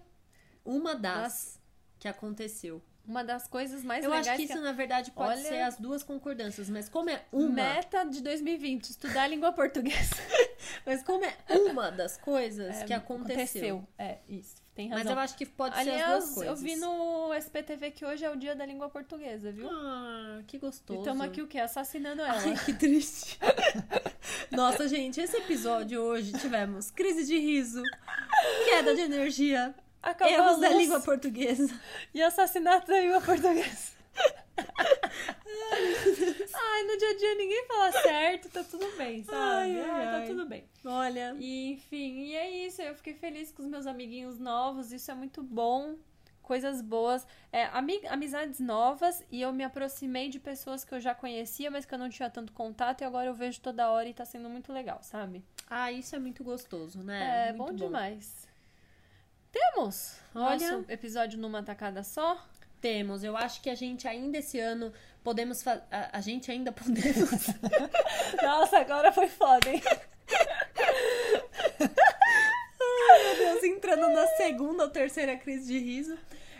Uma das que aconteceu. Uma das coisas mais Eu legais acho que isso, na verdade, pode Olha- ser as duas concordâncias, mas como é uma. Meta de 2020, estudar a língua portuguesa. Mas como é uma das coisas É, que aconteceu. É, isso. Tem razão. Mas eu acho que pode ser as duas Aliás, coisas. eu vi no SPTV que hoje é o dia da língua portuguesa, viu? Ah, que e gostoso. estamos aqui o quê? Assassinando ela. Ai, que triste. Nossa, gente, esse episódio hoje tivemos crise de riso, queda de energia, Acabou erros da língua portuguesa. E assassinato da língua portuguesa. Ai, no dia a dia ninguém fala certo, tá tudo bem, sabe? Ai, ai, ai. Tá tudo bem. Olha, E, enfim, e é isso. Eu fiquei feliz com os meus amiguinhos novos, isso é muito bom. Coisas boas, é, ami- amizades novas, e eu me aproximei de pessoas que eu já conhecia, mas que eu não tinha tanto contato, e agora eu vejo toda hora e tá sendo muito legal, sabe? ah, isso é muito gostoso, né? É, Muito bom, demais. Temos Olha. nosso episódio numa tacada só. Temos, eu acho que a gente ainda esse ano podemos fazer. A, a gente ainda podemos. Nossa, agora foi foda, hein? Meu Deus, entrando na segunda ou terceira crise de riso.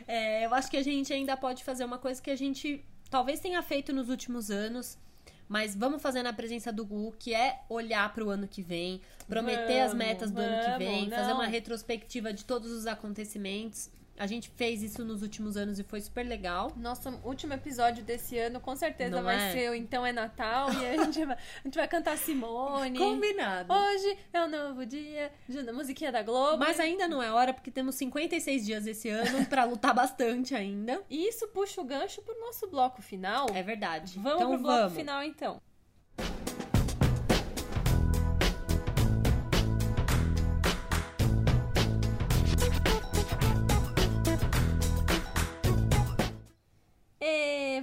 É, eu acho que a gente ainda pode fazer uma coisa que a gente talvez tenha feito nos últimos anos, mas vamos fazer na presença do Gu, que é olhar para o ano que vem, prometer as Vamos, metas do ano que vamos, vem, não. fazer uma retrospectiva de todos os acontecimentos. A gente fez isso nos últimos anos e foi super legal. Nosso último episódio desse ano com certeza Não vai é? ser o Então é Natal e a gente vai, a gente vai cantar Simone. Combinado. Hoje é um novo dia, musiquinha da Globo. Mas ainda não é hora, porque temos 56 dias esse ano pra lutar bastante ainda. E isso puxa o gancho pro nosso bloco final. É verdade. Vamos então pro bloco vamos. final então.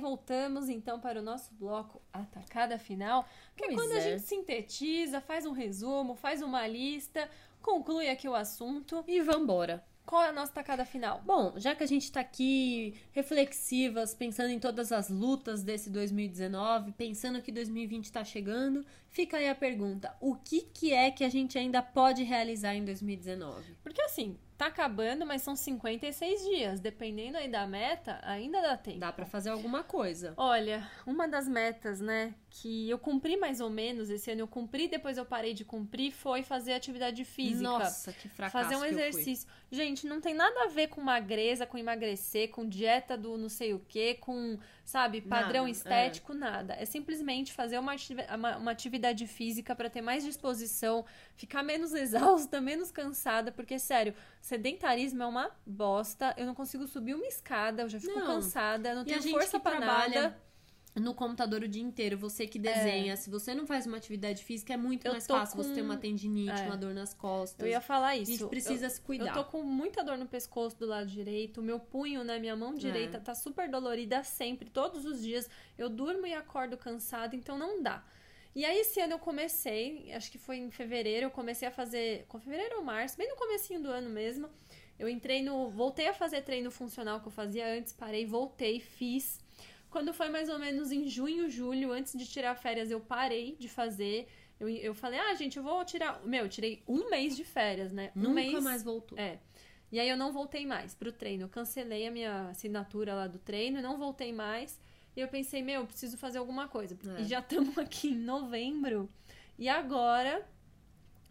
Voltamos então para o nosso bloco Atacada Final, que é Pois quando a é. gente sintetiza, faz um resumo, faz uma lista, conclui aqui o assunto. E vambora. Qual é a nossa tacada final? Bom, já que a gente tá aqui reflexivas, pensando em todas as lutas desse 2019, pensando que 2020 tá chegando, fica aí a pergunta: o que que é que a gente ainda pode realizar em 2019? Porque assim, tá acabando, mas são 56 dias. Dependendo aí da meta, ainda dá tempo. Dá pra fazer alguma coisa. Olha, uma das metas, né, que eu cumpri mais ou menos esse ano, eu cumpri, depois eu parei de cumprir, foi fazer atividade física. Nossa, que fracasso Fazer um exercício. Gente, não tem nada a ver com magreza, com emagrecer, com dieta do não sei o que, com, sabe, padrão Nada, estético, nada. É simplesmente fazer uma, uma, uma atividade física pra ter mais disposição, ficar menos exausta, menos cansada, porque, sério, sedentarismo é uma bosta. Eu não consigo subir uma escada, eu já fico Não. cansada, não E tenho força trabalha nada. No computador o dia inteiro, você que desenha, se você não faz uma atividade física, é muito Eu mais fácil você com- ter uma tendinite, É. uma dor nas costas. Eu ia falar a isso. gente precisa Eu- se cuidar. Eu tô com muita dor no pescoço do lado direito. Meu punho, né? Minha mão direita É. tá super dolorida sempre, todos os dias. Eu durmo e acordo cansada, então não dá. E aí, esse ano eu comecei, acho que foi em fevereiro, eu comecei a fazer. Com fevereiro ou março, bem no comecinho do ano mesmo. Eu entrei no. Voltei a fazer treino funcional que eu fazia antes, parei, voltei, fiz. Quando foi mais ou menos em junho, julho, antes de tirar férias, eu parei de fazer. Eu, eu falei, ah, gente, eu vou tirar. Meu, eu tirei um mês de férias, né? Um Nunca mês. mais voltou. É. E aí eu não voltei mais pro treino. Eu cancelei a minha assinatura lá do treino não voltei mais. E eu pensei, meu, eu preciso fazer alguma coisa. É. E já estamos aqui em novembro. E agora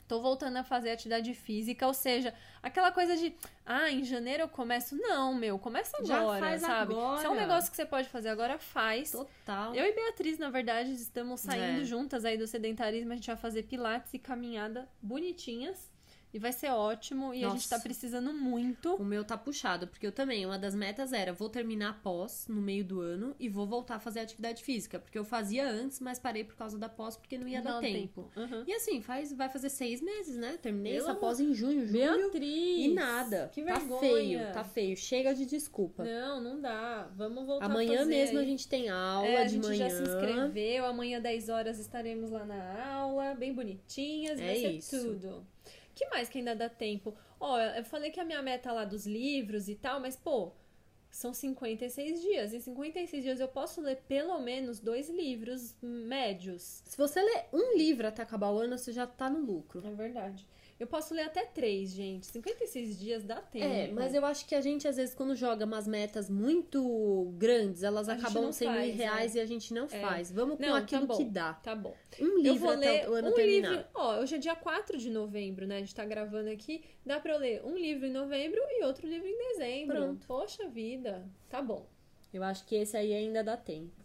tô voltando a fazer atividade física, ou seja, aquela coisa de, ah, em janeiro eu começo. Não, meu, começa agora, sabe? agora. Se é um negócio que você pode fazer agora, faz. Total. Eu e Beatriz, na verdade, estamos saindo É. juntas aí do sedentarismo. A gente vai fazer pilates e caminhada bonitinhas. E vai ser ótimo. E a gente tá Nossa. precisando muito. O meu tá puxado, porque eu também, uma das metas era vou terminar a pós no meio do ano e vou voltar a fazer atividade física. Porque eu fazia antes, mas parei por causa da pós porque não ia dar Não, tempo. Uhum. E assim, faz, vai fazer seis meses, né? Terminei essa pós em junho, julho. Beatriz! E nada. Que tá vergonha. feio, tá feio. Chega de desculpa. Não, não dá. Vamos voltar a Amanhã fazer mesmo a gente tem aula É, a de gente manhã. já se inscreveu. Amanhã, 10 horas, estaremos lá na aula, bem bonitinhas. É vai ser isso. tudo. Que mais que ainda dá tempo? Ó, eu falei que a minha meta lá dos livros e tal, mas, pô, são 56 dias. Em 56 dias eu posso ler pelo menos dois livros médios. Se você ler um livro até acabar o ano, você já tá no lucro. É verdade. Eu posso ler até três, gente. 56 dias dá tempo. É, mas eu acho que a gente, às vezes, quando joga umas metas muito grandes, elas A acabam sendo faz, irreais e a gente não faz. Vamos com Não, tá aquilo bom. que dá. Tá bom. Um Eu livro vou até ler o ano um terminar. livro. Ó, hoje é dia 4 de novembro, né? A gente tá gravando aqui. Dá pra eu ler um livro em novembro e outro livro em dezembro. Pronto. Poxa vida. Tá bom. Eu acho que esse aí ainda dá tempo.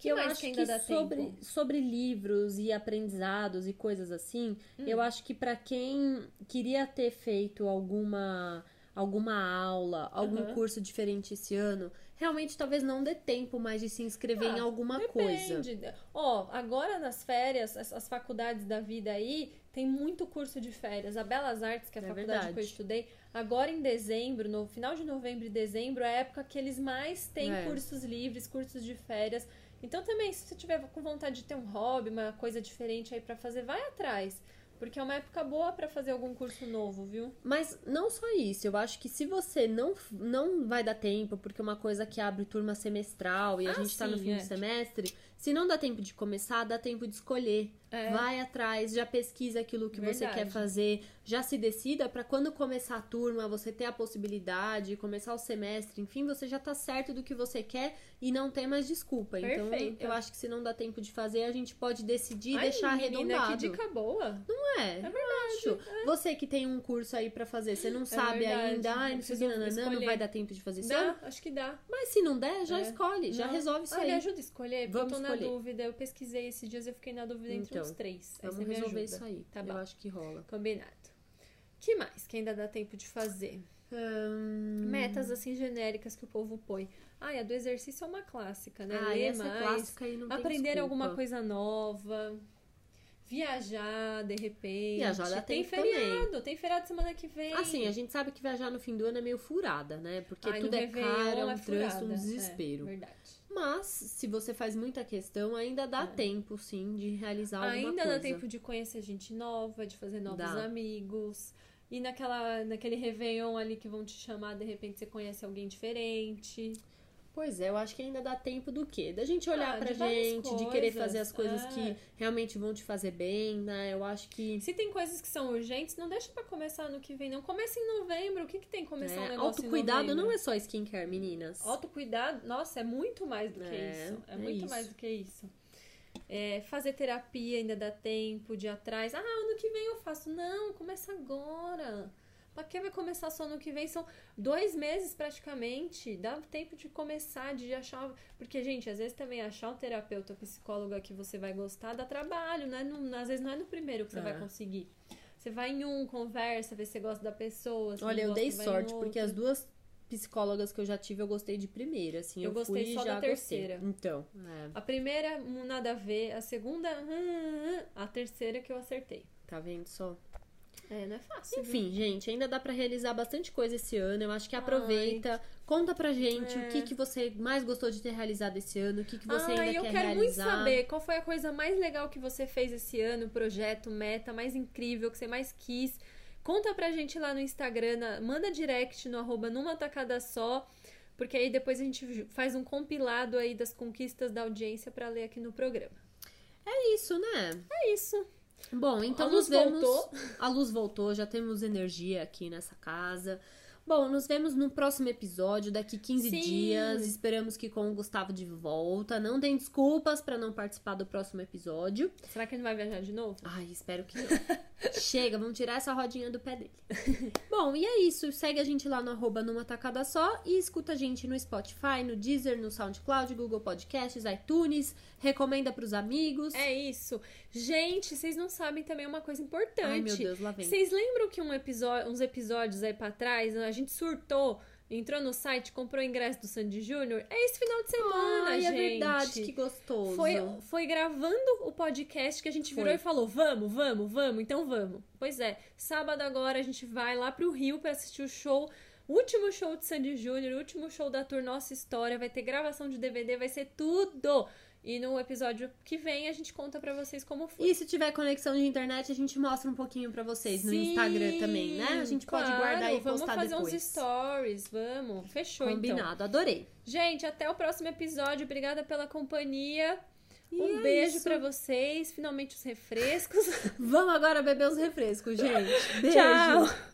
Que eu acho que ainda dá sobre, tempo? sobre livros e aprendizados e coisas assim, Hum. eu acho que pra quem queria ter feito alguma alguma aula, algum Aham. curso diferente esse ano, realmente talvez não dê tempo mais de se inscrever Ah, em alguma coisa. Depende. Ó, agora nas férias, as, as faculdades da vida aí, tem muito curso de férias. A Belas Artes, que é a É faculdade que eu verdade. estudei, agora em dezembro, no final de novembro e dezembro, é a época que eles mais têm É. cursos livres, cursos de férias. Então também, se você tiver com vontade de ter um hobby, uma coisa diferente aí pra fazer, vai atrás. Porque é uma época boa pra fazer algum curso novo, viu? Mas não só isso, eu acho que se você não, não vai dar tempo, porque é uma coisa que abre turma semestral e a Ah, gente tá no sim, fim é. do semestre, se não dá tempo de começar, dá tempo de escolher. É. Vai atrás, já pesquisa aquilo que você Verdade. quer fazer, já se decida pra quando começar a turma, você ter a possibilidade, começar o semestre, enfim, você já tá certo do que você quer e não tem mais desculpa. Então, Perfeita. eu acho que se não dá tempo de fazer, a gente pode decidir e Ai, deixar menina, arredondado. que dica boa. Não é? É verdade. Acho. Você que tem um curso aí pra fazer, você não sabe verdade. ainda, ai, não sei o que, Preciso nananã, não escolher. vai dar tempo de fazer esse Dá, acho que dá. Mas se não der, já É. escolhe, já Não. resolve isso ah, aí. me ajuda a escolher, Vamos eu tô na escolher. dúvida. Eu pesquisei esses dias, eu fiquei na dúvida entre Então, uns três. Aí Vamos me resolver isso aí. Tá Eu bom. acho que rola. Combinado. que mais que ainda dá tempo de fazer? Hum, Metas assim genéricas que o povo põe. Ai, a do exercício é uma clássica, né? Ah, Ler essa mais, é clássica e não tem aprender desculpa. alguma coisa nova. Viajar, de repente. Viajar dá tem feriado, tem feriado semana que vem. Assim, a gente sabe que viajar no fim do ano é meio furada, né? Porque Ai, tudo é caro, é um é trânsito, um furada. desespero. É, verdade. Mas, se você faz muita questão, ainda dá É. tempo, sim, de realizar alguma Ainda coisa. dá tempo de conhecer gente nova, de fazer novos Dá. amigos. E naquela, naquele Réveillon ali que vão te chamar, de repente você conhece alguém diferente. Pois é, eu acho que ainda dá tempo do quê? Da gente olhar Ah, pra gente, de querer coisas, fazer as coisas é. que realmente vão te fazer bem, né? Eu acho que Se tem coisas que são urgentes, não deixa pra começar no que vem, não. Começa em novembro. O que, que tem começar um é, negócio autocuidado não é só skincare, meninas. Autocuidado, nossa, é muito mais do que É, isso. É, é muito isso. mais do que isso. É, fazer terapia ainda dá tempo, de atrás. Ah, ano que vem eu faço. Não, começa agora. Pra que vai começar só ano que vem? São dois meses praticamente. Dá tempo de começar, de achar. Porque, gente, às vezes também achar um terapeuta, psicóloga que você vai gostar dá trabalho, né? Não, às vezes não é no primeiro que você É. vai conseguir. Você vai em um, conversa, vê se você gosta da pessoa. Olha, não eu dei gosta, sorte, porque as duas psicólogas que eu já tive, eu gostei de primeira, assim. Eu Eu, gostei fui só da gostei. terceira. Então, é, A primeira, hum, nada a ver. A segunda, hum, a terceira que eu acertei. tá vendo só? É, não é fácil. viu? Enfim, gente, ainda dá pra realizar bastante coisa esse ano. Eu acho que aproveita, conta pra gente É. o que, que você mais gostou de ter realizado esse ano, o que, que você Ai, ainda eu quer quero muito saber qual foi a coisa mais legal que você fez esse ano, projeto, meta mais incrível, que você mais quis. Conta pra gente lá no Instagram, na- manda direct no arroba numa tacada só, porque aí depois a gente faz um compilado aí das conquistas da audiência pra ler aqui no programa. É isso, né? É isso. Bom, então A luz nos vemos. voltou. A luz voltou, já temos energia aqui nessa casa. Bom, nos vemos no próximo episódio, daqui 15 Sim. dias. Esperamos que com o Gustavo de volta. Não tem desculpas pra não participar do próximo episódio. Será que ele vai viajar de novo? Ai, espero que não. Chega, vamos tirar essa rodinha do pé dele. Bom, e é isso. Segue a gente lá no arroba numa tacada só e escuta a gente no Spotify, no Deezer, no SoundCloud, Google Podcasts, iTunes. Recomenda pros amigos. É isso. Gente, vocês não sabem também uma coisa importante. Ai, meu Deus, lá vem. Vocês lembram que um episódio, uns episódios aí pra trás, a gente surtou, entrou no site, comprou o ingresso do Sandy Júnior? É esse final de semana, Ai, gente. é verdade, que gostoso. Foi, foi gravando o podcast que a gente virou Foi. e falou: vamos, vamos, vamos, então vamos. Pois é, sábado agora a gente vai lá pro Rio pra assistir o show. Último show de Sandy Júnior, último show da tour Nossa História. Vai ter gravação de DVD, vai ser tudo. E no episódio que vem a gente conta pra vocês como foi. E se tiver conexão de internet, a gente mostra um pouquinho pra vocês no Sim, Instagram também, né? A gente pode claro, guardar e vamos postar fazer depois. uns stories, vamos. Fechou então. Combinado, adorei. Gente, até o próximo episódio. Obrigada pela companhia. E um é beijo pra vocês. Finalmente os refrescos. Vamos agora beber os refrescos, gente. Beijo. Tchau.